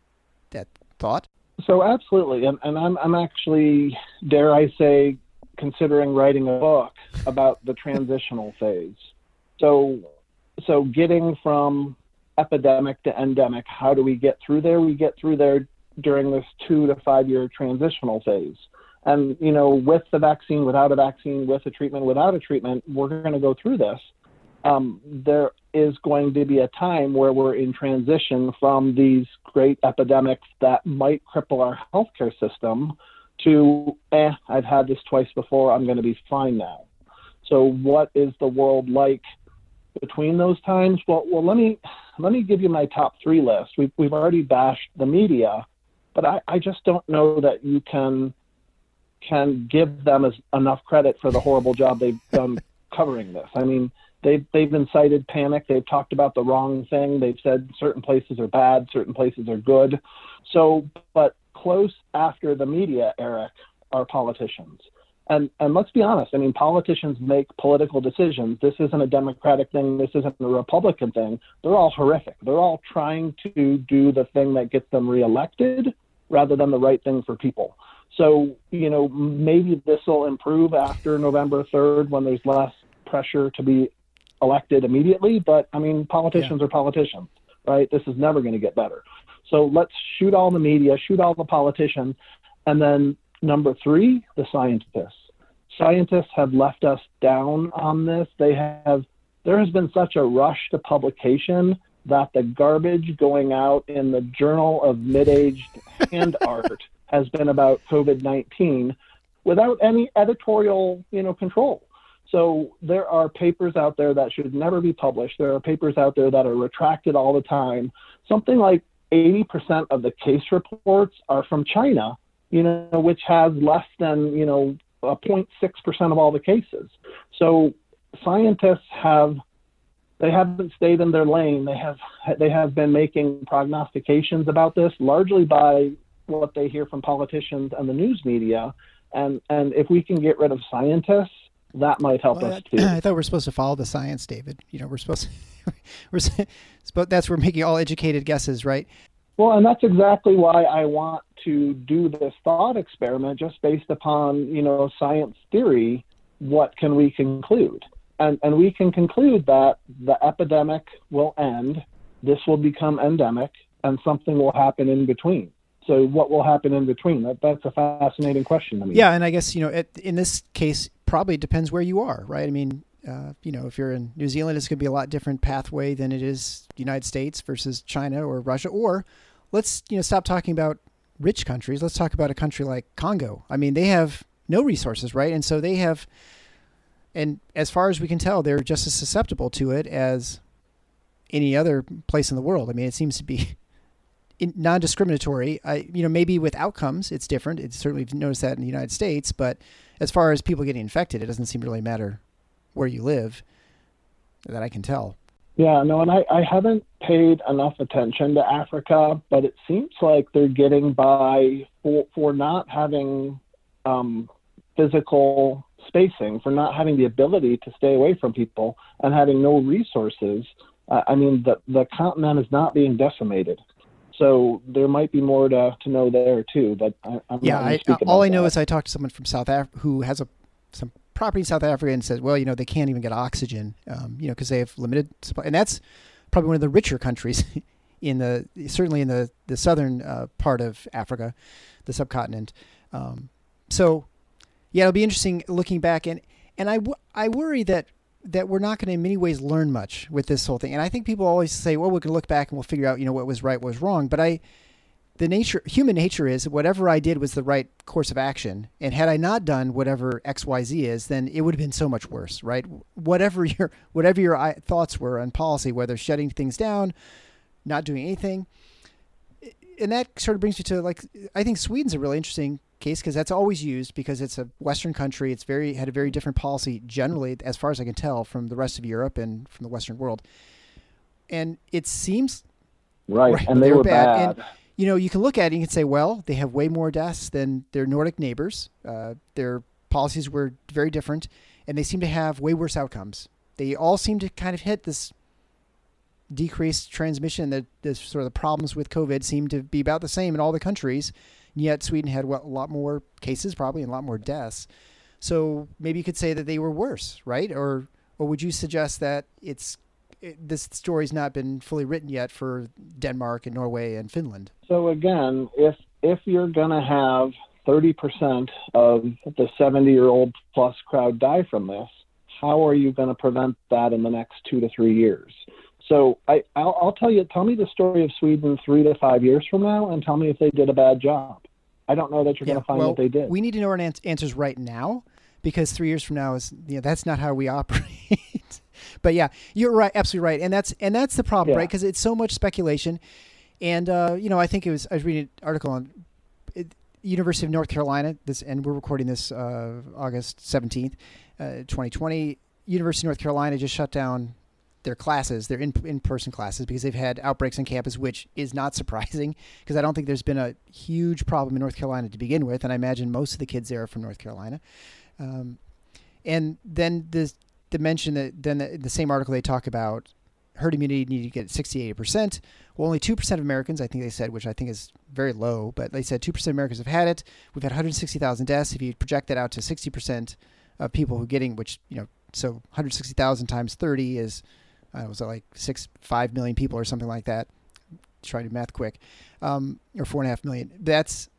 that thought? So absolutely, and, and I'm I'm actually dare I say considering writing a book about the transitional phase. So, so getting from epidemic to endemic, how do we get through there? We get through there during this two to five year transitional phase. And, you know, with the vaccine, without a vaccine, with a treatment, without a treatment, we're going to go through this. Um, there is going to be a time where we're in transition from these great epidemics that might cripple our healthcare system to, eh, I've had this twice before, I'm going to be fine now. So, what is the world like between those times? Well, well, let me let me give you my top three list. We've we've already bashed the media, but I, I just don't know that you can can give them as enough credit for the horrible job they've done covering this. I mean, they've they've incited panic. They've talked about the wrong thing. They've said certain places are bad, certain places are good. So, but close after the media, Eric, are politicians. And, and let's be honest, I mean, politicians make political decisions. This isn't a Democratic thing. This isn't a Republican thing. They're all horrific. They're all trying to do the thing that gets them reelected rather than the right thing for people. So, you know, maybe this will improve after November 3rd when there's less pressure to be elected immediately. But I mean, politicians yeah. are politicians, right? This is never going to get better. So let's shoot all the media, shoot all the politicians. And then number three, the scientists. Scientists have left us down on this. They have, there has been such a rush to publication that the garbage going out in the Journal of Mid-Aged Hand Art has been about COVID-19 without any editorial, you know, control. So there are papers out there that should never be published. There are papers out there that are retracted all the time. Something like 80% of the case reports are from China, you know, which has less than, you know, 0.6% of all the cases. So scientists have they haven't stayed in their lane. They have they have been making prognostications about this largely by what they hear from politicians and the news media. And and if we can get rid of scientists, that might help well, us too. I thought we are supposed to follow the science, David. You know, we're supposed to, we're that's we're making all educated guesses, right? Well, and that's exactly why I want to do this thought experiment, just based upon you know science theory. What can we conclude? And and we can conclude that the epidemic will end, this will become endemic, and something will happen in between. So, what will happen in between? That that's a fascinating question to me. Yeah, and I guess you know, it, in this case, probably depends where you are, right? I mean, uh, you know, if you're in New Zealand, it's going to be a lot different pathway than it is United States versus China or Russia. Or let's you know stop talking about rich countries. Let's talk about a country like Congo. I mean, they have no resources, right? And so they have, and as far as we can tell, they're just as susceptible to it as any other place in the world. I mean, it seems to be non-discriminatory. I, you know, maybe with outcomes, it's different. It's certainly we've noticed that in the United States, but as far as people getting infected, it doesn't seem to really matter where you live. That I can tell. Yeah, no, and I, I haven't paid enough attention to Africa, but it seems like they're getting by for for not having um, physical spacing, for not having the ability to stay away from people, and having no resources. Uh, I mean, the the continent is not being decimated. So there might be more to, to know there too. But I, yeah, I, all I know that. is I talked to someone from South Africa who has a some property in South Africa and says, well, you know, they can't even get oxygen, um, you know, because they have limited supply, and that's probably one of the richer countries in the certainly in the the southern uh, part of Africa, the subcontinent. Um, so, yeah, it'll be interesting looking back, and and I, w- I worry that that we're not going to in many ways learn much with this whole thing. And I think people always say, well, we can look back and we'll figure out, you know, what was right, what was wrong. But I, the nature, human nature is whatever I did was the right course of action. And had I not done whatever X, Y, Z is, then it would have been so much worse, right? Whatever your, whatever your thoughts were on policy, whether shutting things down, not doing anything. And that sort of brings me to like, I think Sweden's a really interesting case because that's always used because it's a Western country. It's very had a very different policy generally, as far as I can tell, from the rest of Europe and from the Western world. And it seems right, right and they, they were bad. bad. And, you know, you can look at it and you can say, well, they have way more deaths than their Nordic neighbors. Uh, their policies were very different, and they seem to have way worse outcomes. They all seem to kind of hit this decreased transmission. That the sort of the problems with COVID seem to be about the same in all the countries Yet Sweden had a lot more cases, probably, and a lot more deaths. So maybe you could say that they were worse, right? Or or would you suggest that it's it, this story's not been fully written yet for Denmark and Norway and Finland? So again, if if you're going to have 30% of the 70 year old plus crowd die from this, how are you going to prevent that in the next two to three years? So I, I'll, I'll, tell you, tell me the story of Sweden three to five years from now, and tell me if they did a bad job. I don't know that you're yeah, going to find well, that they did. We need to know our answers right now, because three years from now is you know, that's not how we operate. but yeah, you're right, absolutely right, and that's and that's the problem, yeah. right? Because it's so much speculation, and uh, you know, I think it was I was reading an article on. It, University of North Carolina. This and we're recording this uh, August seventeenth, uh, twenty twenty. University of North Carolina just shut down their classes, their in in person classes, because they've had outbreaks on campus, which is not surprising because I don't think there's been a huge problem in North Carolina to begin with, and I imagine most of the kids there are from North Carolina. Um, and then the the mention that then the, the, same article they talk about herd immunity needed to get 68 percent. Well, only two percent of Americans, I think they said, which I think is very low, but they said two percent of Americans have had it. We've had 160,000 deaths. If you project that out to 60 percent of people who are getting, which you know, so 160,000 times 30 is uh, was like six, five million people or something like that? Try to do math quick, um, or four and a half million. That's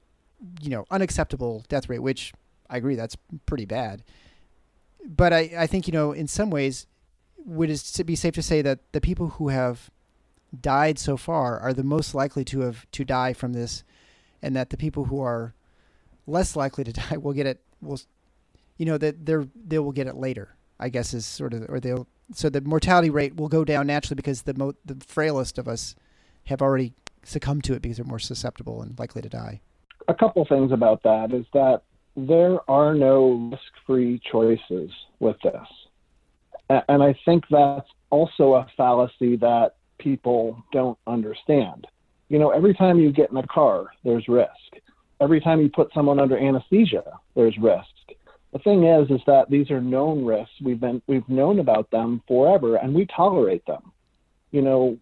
you know unacceptable death rate, which I agree that's pretty bad. But I, I think you know in some ways, would it be safe to say that the people who have died so far are the most likely to have to die from this, and that the people who are less likely to die will get it will, you know that they're they will get it later. I guess is sort of or they'll so the mortality rate will go down naturally because the mo- the frailest of us have already succumbed to it because they're more susceptible and likely to die. A couple things about that is that there are no risk-free choices with this, and I think that's also a fallacy that people don't understand. You know, every time you get in a car, there's risk. Every time you put someone under anesthesia, there's risk the thing is is that these are known risks. We've been we've known about them forever and we tolerate them. You know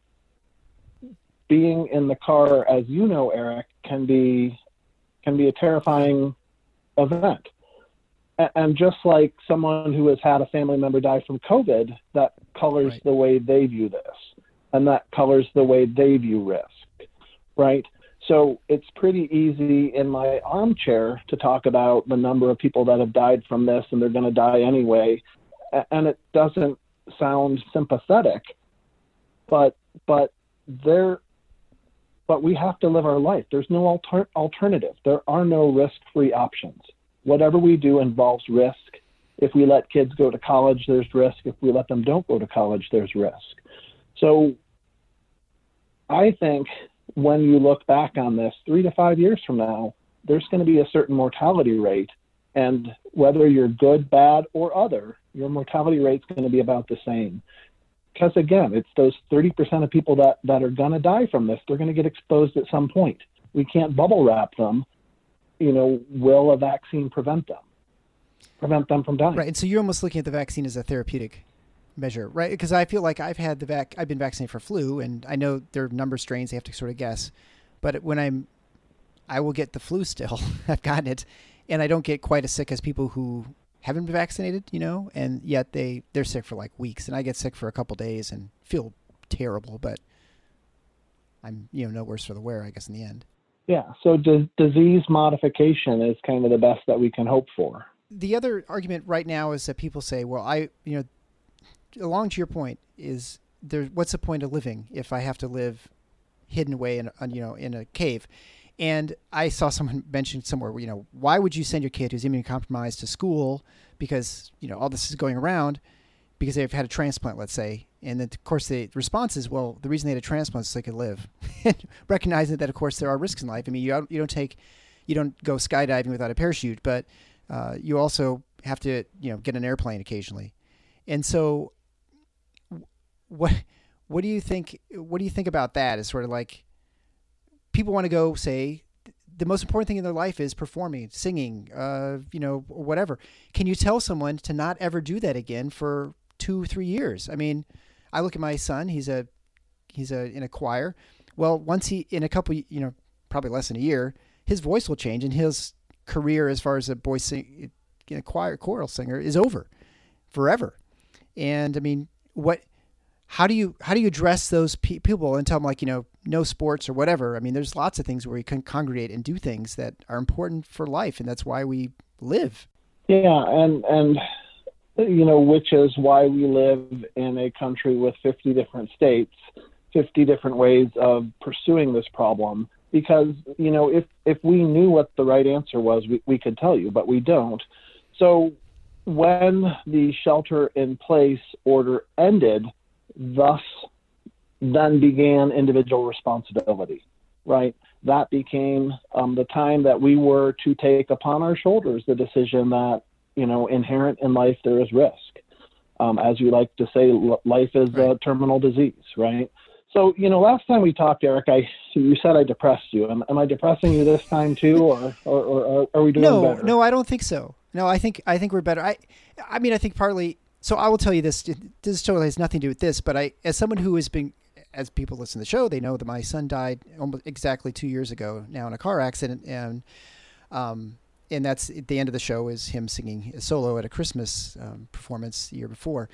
being in the car as you know eric can be can be a terrifying event. And just like someone who has had a family member die from covid that colors right. the way they view this and that colors the way they view risk right so it's pretty easy in my armchair to talk about the number of people that have died from this and they're going to die anyway. And it doesn't sound sympathetic, but, but there, but we have to live our life. There's no alter- alternative. There are no risk free options. Whatever we do involves risk. If we let kids go to college, there's risk. If we let them don't go to college, there's risk. So I think when you look back on this three to five years from now, there's going to be a certain mortality rate. And whether you're good, bad, or other, your mortality rate is going to be about the same. Because again, it's those 30% of people that, that are going to die from this. They're going to get exposed at some point. We can't bubble wrap them. you know, will a vaccine prevent them? Prevent them from dying. Right. And so you're almost looking at the vaccine as a therapeutic measure, right? Because I feel like I've had the vac, I've been vaccinated for flu, and I know there are number strains they have to sort of guess. But when I'm, I will get the flu still. I've gotten it, and I don't get quite as sick as people who haven't been vaccinated, you know, and yet they they're sick for like weeks, and I get sick for a couple days and feel terrible, but I'm you know no worse for the wear, I guess, in the end. Yeah. So d- disease modification is kind of the best that we can hope for. The other argument right now is that people say, well, I you know, along to your point is there. What's the point of living if I have to live hidden away in a, you know in a cave? And I saw someone mention somewhere, you know, why would you send your kid who's immunocompromised to school because you know all this is going around because they've had a transplant, let's say, and then of course the response is, well, the reason they had a transplant is so they could live. Recognizing that, of course, there are risks in life. I mean, you don't, you don't take, you don't go skydiving without a parachute, but uh, you also have to, you know, get an airplane occasionally. And so, what, what do you think? What do you think about that? Is sort of like people want to go say the most important thing in their life is performing, singing, uh, you know, whatever. Can you tell someone to not ever do that again for two, three years? I mean, I look at my son; he's a he's a in a choir. Well, once he in a couple, you know, probably less than a year, his voice will change, and his career as far as a boy sing, in a choir choral singer is over forever. And I mean, what? How do you how do you address those pe- people and tell them like you know no sports or whatever? I mean, there's lots of things where you can congregate and do things that are important for life, and that's why we live. Yeah, and and you know, which is why we live in a country with 50 different states, 50 different ways of pursuing this problem. Because, you know, if, if we knew what the right answer was, we, we could tell you, but we don't. So when the shelter in place order ended, thus then began individual responsibility, right? That became um, the time that we were to take upon our shoulders the decision that you know, inherent in life there is risk. Um, as you like to say, life is right. a terminal disease, right? So, you know, last time we talked, Eric, I you said I depressed you. Am, am I depressing you this time too, or, or, or are we doing no, better? No, I don't think so. No, I think I think we're better. I, I mean, I think partly. So I will tell you this. This totally has nothing to do with this, but I, as someone who has been, as people listen to the show, they know that my son died almost exactly two years ago now in a car accident, and um, and that's at the end of the show is him singing a solo at a Christmas um, performance the year before,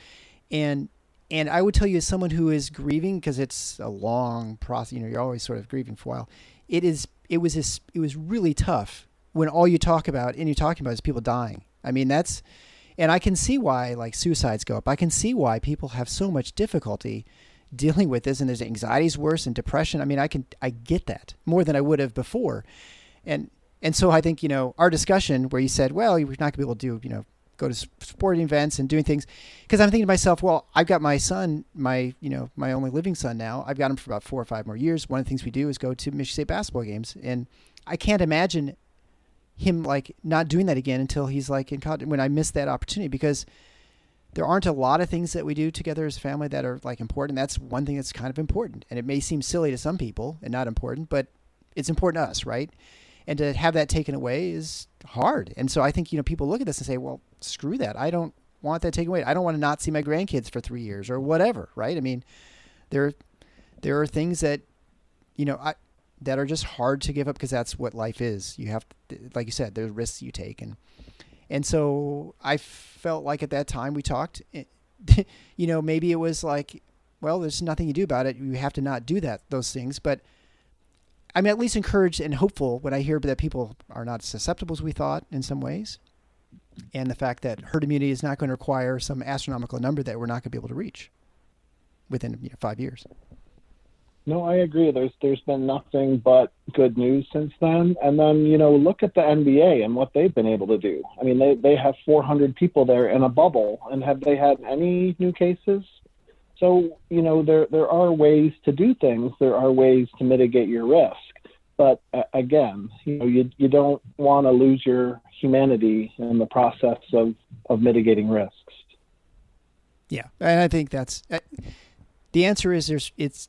and and I would tell you as someone who is grieving because it's a long process. You know, you're always sort of grieving for a while. It is. It was. This, it was really tough when all you talk about and you're talking about is people dying. I mean, that's, and I can see why like suicides go up. I can see why people have so much difficulty dealing with this, and there's anxiety's worse and depression. I mean, I can I get that more than I would have before, and and so I think, you know, our discussion where you said, well, you're not going to be able to do, you know, go to sporting events and doing things. Because I'm thinking to myself, well, I've got my son, my, you know, my only living son now. I've got him for about four or five more years. One of the things we do is go to Michigan State basketball games. And I can't imagine him like not doing that again until he's like in college when I miss that opportunity because there aren't a lot of things that we do together as a family that are like important. That's one thing that's kind of important. And it may seem silly to some people and not important, but it's important to us, right? and to have that taken away is hard. And so I think you know people look at this and say, well, screw that. I don't want that taken away. I don't want to not see my grandkids for three years or whatever. Right? I mean, there there are things that you know I, that are just hard to give up because that's what life is. You have, to, like you said, there's risks you take, and and so I felt like at that time we talked. Eh, you know, maybe it was like, well, there's nothing you do about it. You have to not do that those things, but I'm at least encouraged and hopeful when I hear that people are not susceptible as we thought in some ways, and the fact that herd immunity is not going to require some astronomical number that we're not going to be able to reach within you know, five years. No, I agree. There's there's been nothing but good news since then. And then you know look at the NBA and what they've been able to do. I mean they they have 400 people there in a bubble, and have they had any new cases? So you know there there are ways to do things. There are ways to mitigate your risk. But uh, again, you know you you don't want to lose your humanity in the process of of mitigating risks. Yeah, and I think that's uh, the answer. Is there's it's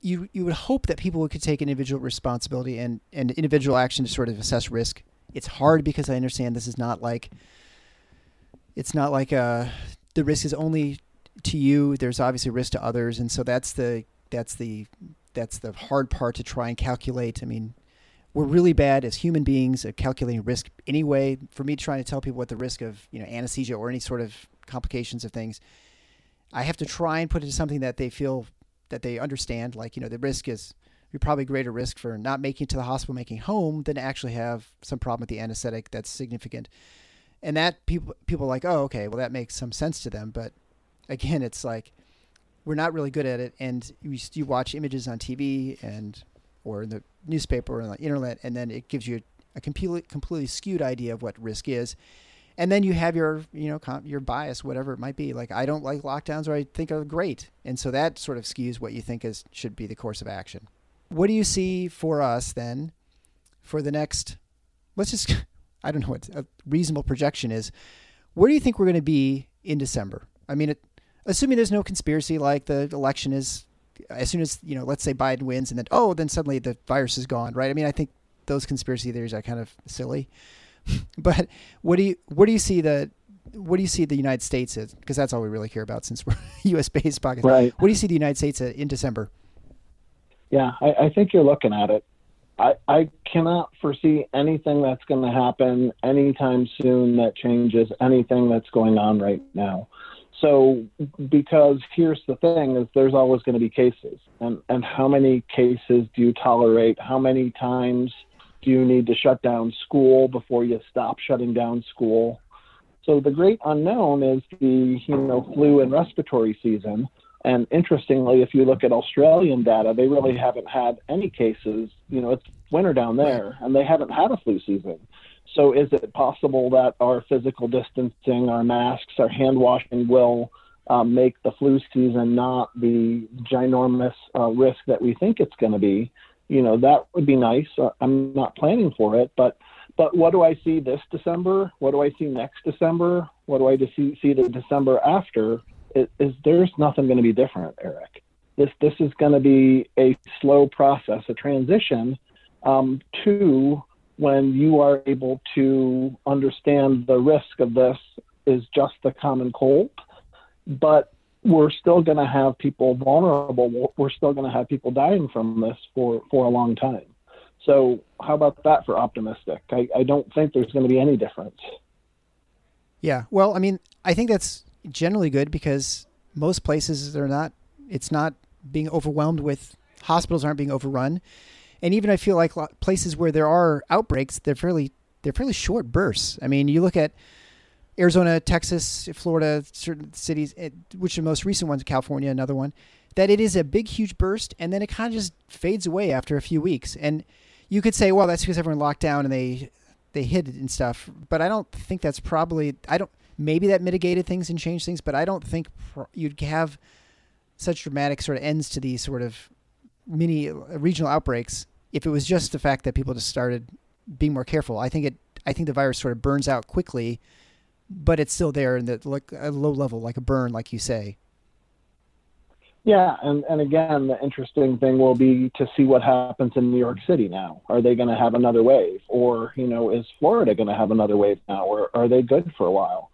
you you would hope that people could take individual responsibility and and individual action to sort of assess risk it's hard because I understand this is not like it's not like uh the risk is only to you. There's obviously risk to others, and so that's the that's the that's the hard part to try and calculate. I mean, we're really bad as human beings at calculating risk anyway. For me, trying to tell people what the risk of you know anesthesia or any sort of complications of things, I have to try and put it to something that they feel that they understand. Like you know, the risk is you're probably greater risk for not making it to the hospital, making home, than to actually have some problem with the anesthetic that's significant. And that people people like, oh, okay, well that makes some sense to them. But again, it's like we're not really good at it. And you, you watch images on TV and or in the newspaper or on the internet, and then it gives you a completely completely skewed idea of what risk is. And then you have your, you know, your bias, whatever it might be. Like I don't like lockdowns, or I think are great, and so that sort of skews what you think is should be the course of action. What do you see for us then, for the next? Let's just, I don't know what a reasonable projection is. Where do you think we're going to be in December? I mean, it, assuming there's no conspiracy, like the election is, as soon as you know, let's say Biden wins, and then oh, then suddenly the virus is gone, right? I mean, I think those conspiracy theories are kind of silly. but what do you what do you see the what do you see the United States as? Because that's all we really care about since we're U.S. based podcast. Right. What do you see the United States uh, in December? Yeah, I, I think you're looking at it. I, I cannot foresee anything that's going to happen anytime soon that changes anything that's going on right now. So, because here's the thing: is there's always going to be cases, and and how many cases do you tolerate? How many times do you need to shut down school before you stop shutting down school? So the great unknown is the you know flu and respiratory season. And interestingly, if you look at Australian data, they really haven't had any cases. You know, it's winter down there, and they haven't had a flu season. So, is it possible that our physical distancing, our masks, our hand washing will um, make the flu season not the ginormous uh, risk that we think it's going to be? You know, that would be nice. Uh, I'm not planning for it, but but what do I see this December? What do I see next December? What do I see, see the December after? Is, is there's nothing going to be different, Eric. This this is going to be a slow process, a transition um, to when you are able to understand the risk of this is just the common cold, but we're still going to have people vulnerable. We're still going to have people dying from this for, for a long time. So, how about that for optimistic? I, I don't think there's going to be any difference. Yeah. Well, I mean, I think that's generally good because most places are not, it's not being overwhelmed with, hospitals aren't being overrun and even I feel like places where there are outbreaks, they're fairly they're fairly short bursts. I mean, you look at Arizona, Texas, Florida, certain cities, which are the most recent ones, California, another one, that it is a big, huge burst, and then it kind of just fades away after a few weeks. And you could say, well, that's because everyone locked down and they they hid it and stuff. But I don't think that's probably. I don't. Maybe that mitigated things and changed things, but I don't think you'd have such dramatic sort of ends to these sort of mini uh, regional outbreaks if it was just the fact that people just started being more careful. I think it. I think the virus sort of burns out quickly, but it's still there in the like a low level, like a burn, like you say. Yeah, and, and again, the interesting thing will be to see what happens in New York City now. Are they going to have another wave, or you know, is Florida going to have another wave now, or are they good for a while?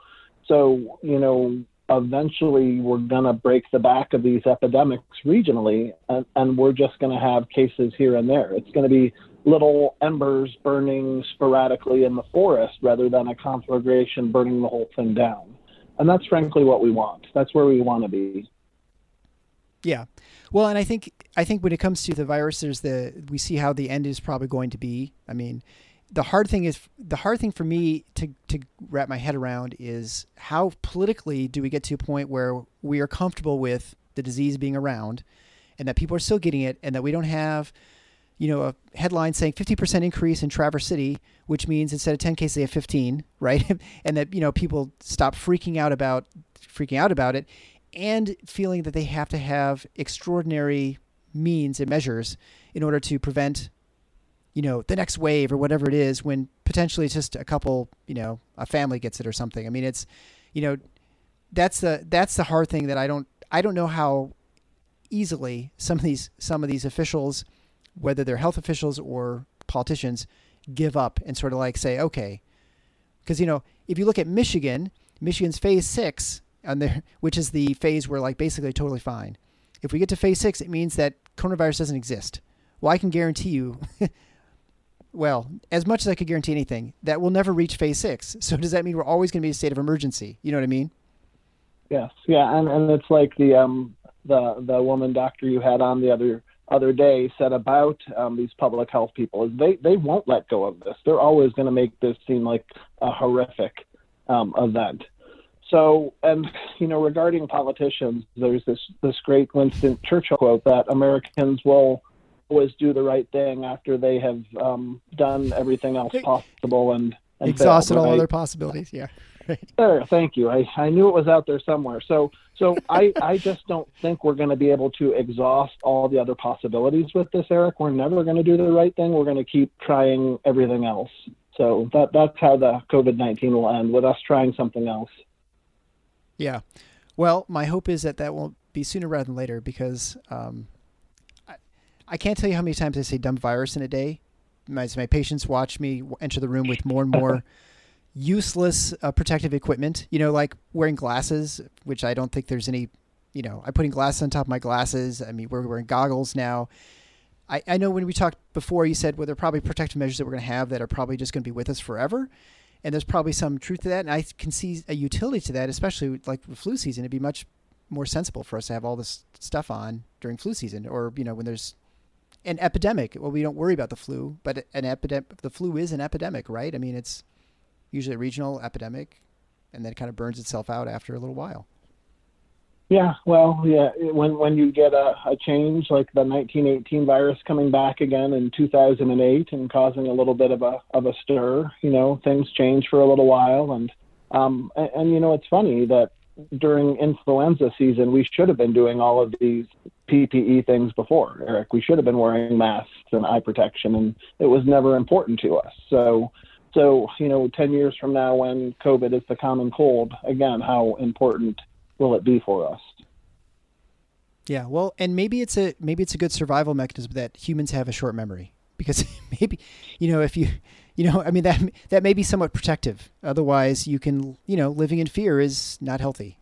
So you know, eventually we're going to break the back of these epidemics regionally, and, and we're just going to have cases here and there. It's going to be little embers burning sporadically in the forest rather than a conflagration burning the whole thing down. And that's frankly what we want. That's where we want to be. Yeah. Well, and I think I think when it comes to the virus, there's the we see how the end is probably going to be. I mean, the hard thing is the hard thing for me to to wrap my head around is how politically do we get to a point where we are comfortable with the disease being around and that people are still getting it and that we don't have you know a headline saying 50% increase in Traverse City which means instead of 10 cases they have 15 right and that you know people stop freaking out about freaking out about it and feeling that they have to have extraordinary means and measures in order to prevent you know, the next wave or whatever it is when potentially it's just a couple, you know, a family gets it or something. I mean, it's, you know, that's the that's the hard thing that I don't I don't know how easily some of these some of these officials, whether they're health officials or politicians, give up and sort of like say, okay, because you know if you look at Michigan, Michigan's phase six, and which is the phase where like basically totally fine. If we get to phase six, it means that coronavirus doesn't exist. Well, I can guarantee you. well, as much as I could guarantee anything, that we'll never reach phase six. So does that mean we're always going to be in a state of emergency? You know what I mean? Yes, yeah, and, and it's like the um the the woman doctor you had on the other other day said about um, these public health people is they they won't let go of this. They're always going to make this seem like a horrific um, event. So, and you know, regarding politicians, there's this this great Winston Churchill quote that Americans will always do the right thing after they have um, done everything else possible and, and exhausted failed, all other possibilities. Yeah. There, thank you. I, I knew it was out there somewhere. So so I, I just don't think we're going to be able to exhaust all the other possibilities with this, Eric. We're never going to do the right thing. We're going to keep trying everything else. So that that's how the COVID nineteen will end with us trying something else. Yeah. Well, my hope is that that won't be sooner rather than later because um, I, I can't tell you how many times I say dumb virus in a day. My, my patients watch me enter the room with more and more useless uh, protective equipment, you know, like wearing glasses, which I don't think there's any, you know, I'm putting glasses on top of my glasses. I mean, we're wearing goggles now. I, I know when we talked before, you said, well, there are probably protective measures that we're going to have that are probably just going to be with us forever. And there's probably some truth to that. And I can see a utility to that, especially like the flu season. It'd be much more sensible for us to have all this stuff on during flu season or, you know, when there's an epidemic. Well, we don't worry about the flu, but an epidemic, the flu is an epidemic, right? I mean, it's usually a regional epidemic and then it kind of burns itself out after a little while. Yeah, well, yeah. When when you get a, a change like the 1918 virus coming back again in 2008 and causing a little bit of a of a stir, you know, things change for a little while, and um, and, and you know, it's funny that during influenza season we should have been doing all of these PPE things before, Eric. We should have been wearing masks and eye protection, and it was never important to us. So. So, you know, 10 years from now, when COVID is the common cold, again, how important will it be for us? Yeah, well, and maybe it's a maybe it's a good survival mechanism that humans have a short memory because maybe you know if you you know I mean that that may be somewhat protective. Otherwise, you can you know living in fear is not healthy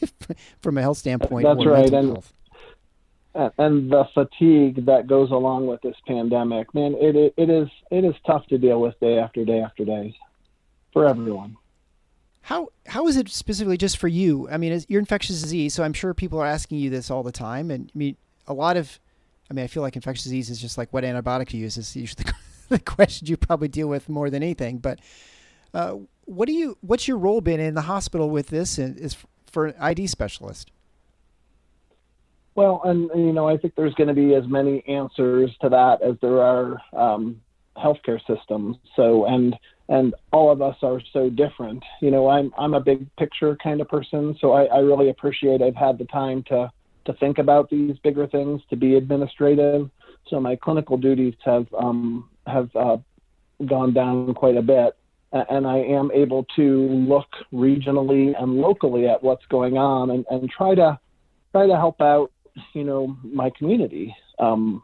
from a health standpoint. That's or right, and health. And the fatigue that goes along with this pandemic, man, it, it it is it is tough to deal with day after day after day for everyone. How how is it specifically just for you? I mean, you're infectious disease, so I'm sure people are asking you this all the time. And I mean, a lot of, I mean, I feel like infectious disease is just like what antibiotic to use is usually the, the question you probably deal with more than anything. But uh, what do you? What's your role been in the hospital with this? Is for an ID specialist? Well, and you know, I think there's going to be as many answers to that as there are um, healthcare systems. So, and and all of us are so different. You know, I'm I'm a big picture kind of person, so I, I really appreciate I've had the time to to think about these bigger things, to be administrative. So my clinical duties have um, have uh, gone down quite a bit, and I am able to look regionally and locally at what's going on and, and try to try to help out, you know, my community. Um,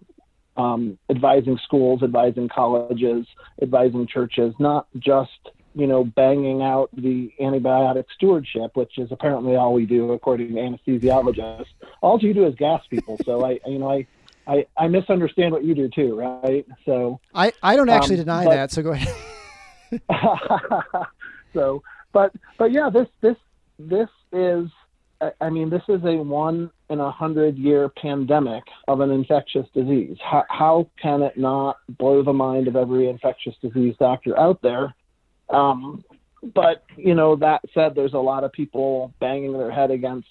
um, advising schools, advising colleges, advising churches, not just you know banging out the antibiotic stewardship, which is apparently all we do according to anesthesiologists. All you do is gas people. So I, you know, I. I, I misunderstand what you do too, right? So I, I don't actually Um, deny but- that. So go ahead. so, but but yeah, this this this is. I- I mean, this is a one in a hundred year pandemic of an infectious disease. How, how can it not blow the mind of every infectious disease doctor out there? Um, but you know, that said, there's a lot of people banging their head against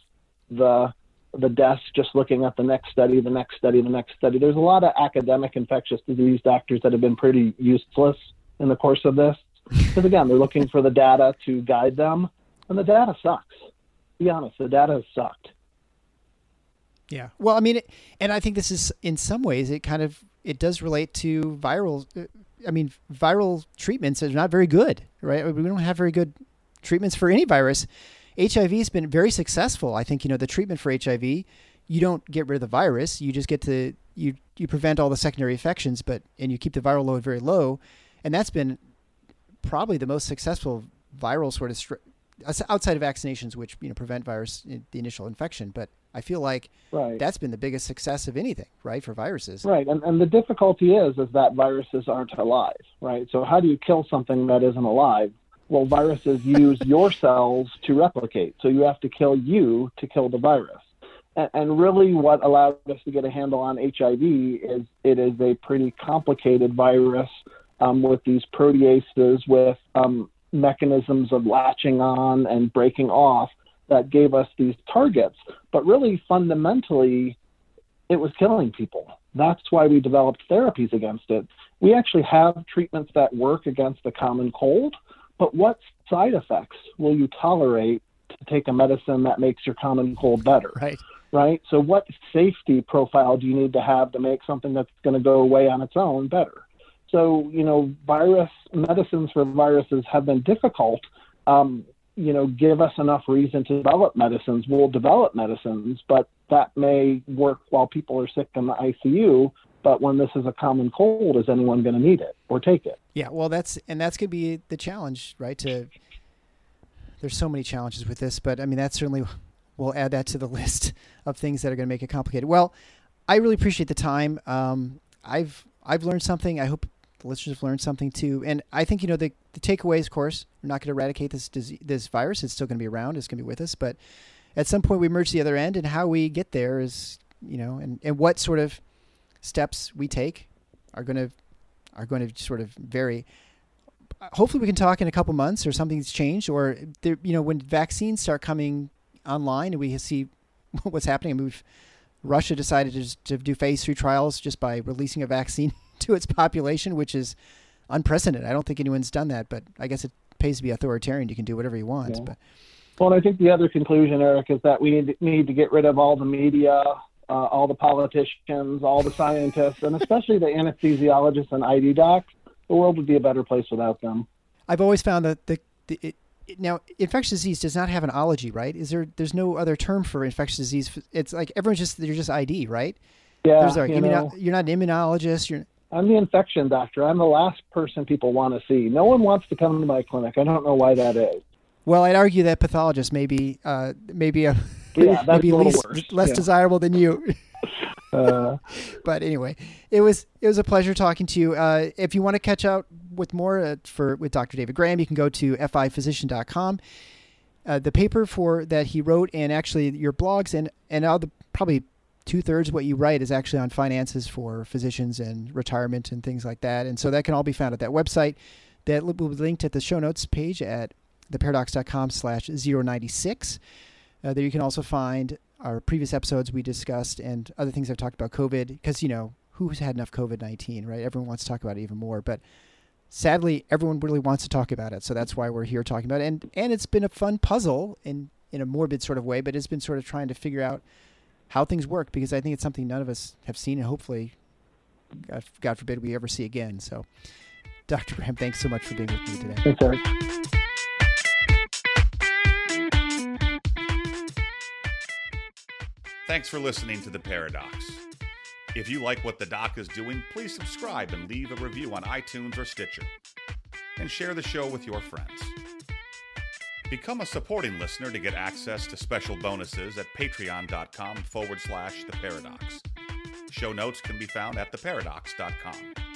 the the desk, just looking at the next study, the next study, the next study. There's a lot of academic infectious disease doctors that have been pretty useless in the course of this, because again, they're looking for the data to guide them, and the data sucks. Be honest, the data has sucked. Yeah. Well, I mean, it, and I think this is in some ways it kind of it does relate to viral. uh, I mean, viral treatments are not very good, right? We don't have very good treatments for any virus. HIV has been very successful. I think you know the treatment for HIV. You don't get rid of the virus. You just get to you you prevent all the secondary infections, but and you keep the viral load very low. and that's been probably the most successful viral sort of outside of vaccinations, which you know prevent virus the initial infection. But I feel like right. that's been the biggest success of anything, right, for viruses. Right, and and the difficulty is is that viruses aren't alive, right? So how do you kill something that isn't alive? Well, viruses use your cells to replicate, so you have to kill you to kill the virus. And, and really, what allowed us to get a handle on HIV is it is a pretty complicated virus um, with these proteases with um, mechanisms of latching on and breaking off that gave us these targets. But really, fundamentally, it was killing people. That's why we developed therapies against it. We actually have treatments that work against the common cold, but what side effects will you tolerate to take a medicine that makes your common cold better? Right. Right. So, what safety profile do you need to have to make something that's going to go away on its own better? So, you know, virus medicines for viruses have been difficult. Um, you know, give us enough reason to develop medicines. We'll develop medicines, but that may work while people are sick in the ICU. But when this is a common cold, is anyone going to need it or take it? Yeah, well, that's and that's going to be the challenge, right? To there's so many challenges with this, but I mean, that certainly we'll add that to the list of things that are going to make it complicated. Well, I really appreciate the time. Um, I've I've learned something. I hope the listeners have learned something too. And I think you know the the takeaways, of course, we're not going to eradicate this disease, this virus. It's still going to be around. It's going to be with us. But at some point, we merge the other end, and how we get there is you know, and and what sort of steps we take are going to are going to sort of vary. Hopefully, we can talk in a couple months, or something's changed, or there, you know, when vaccines start coming online, and we see what's happening. I mean, Russia decided to, to do phase three trials just by releasing a vaccine to its population, which is unprecedented. I don't think anyone's done that, but I guess it pays to be authoritarian. You can do whatever you want. Yeah. But well, I think the other conclusion, Eric, is that we need to, need to get rid of all the media, uh, all the politicians, all the scientists, and especially the anesthesiologists and ID docs. The world would be a better place without them. I've always found that the, the it, now infectious disease does not have an ology, right? Is there? There's no other term for infectious disease. It's like everyone's just you're just ID, right? Yeah, like, you know, you're not an immunologist. You're I'm the infection doctor. I'm the last person people want to see. No one wants to come to my clinic. I don't know why that is. Well, I'd argue that pathologist may be uh, maybe a yeah, maybe least, less yeah. desirable than you. uh, but anyway, it was it was a pleasure talking to you. Uh, if you want to catch up with more uh, for with Dr. David Graham, you can go to fiphysician.com. Uh, the paper for that he wrote, and actually your blogs, and and all the probably two thirds of what you write is actually on finances for physicians and retirement and things like that. And so that can all be found at that website that will be linked at the show notes page at theparadox.com slash 096. Uh, there you can also find our previous episodes we discussed and other things I've talked about COVID because, you know, who's had enough COVID 19, right? Everyone wants to talk about it even more. But sadly, everyone really wants to talk about it. So that's why we're here talking about it. And, and it's been a fun puzzle in, in a morbid sort of way, but it's been sort of trying to figure out how things work because I think it's something none of us have seen and hopefully, God, God forbid, we ever see again. So, Dr. Graham, thanks so much for being with me today. Thanks, Eric. Thanks for listening to The Paradox. If you like what the doc is doing, please subscribe and leave a review on iTunes or Stitcher. And share the show with your friends. Become a supporting listener to get access to special bonuses at patreon.com forward slash the paradox. Show notes can be found at theparadox.com.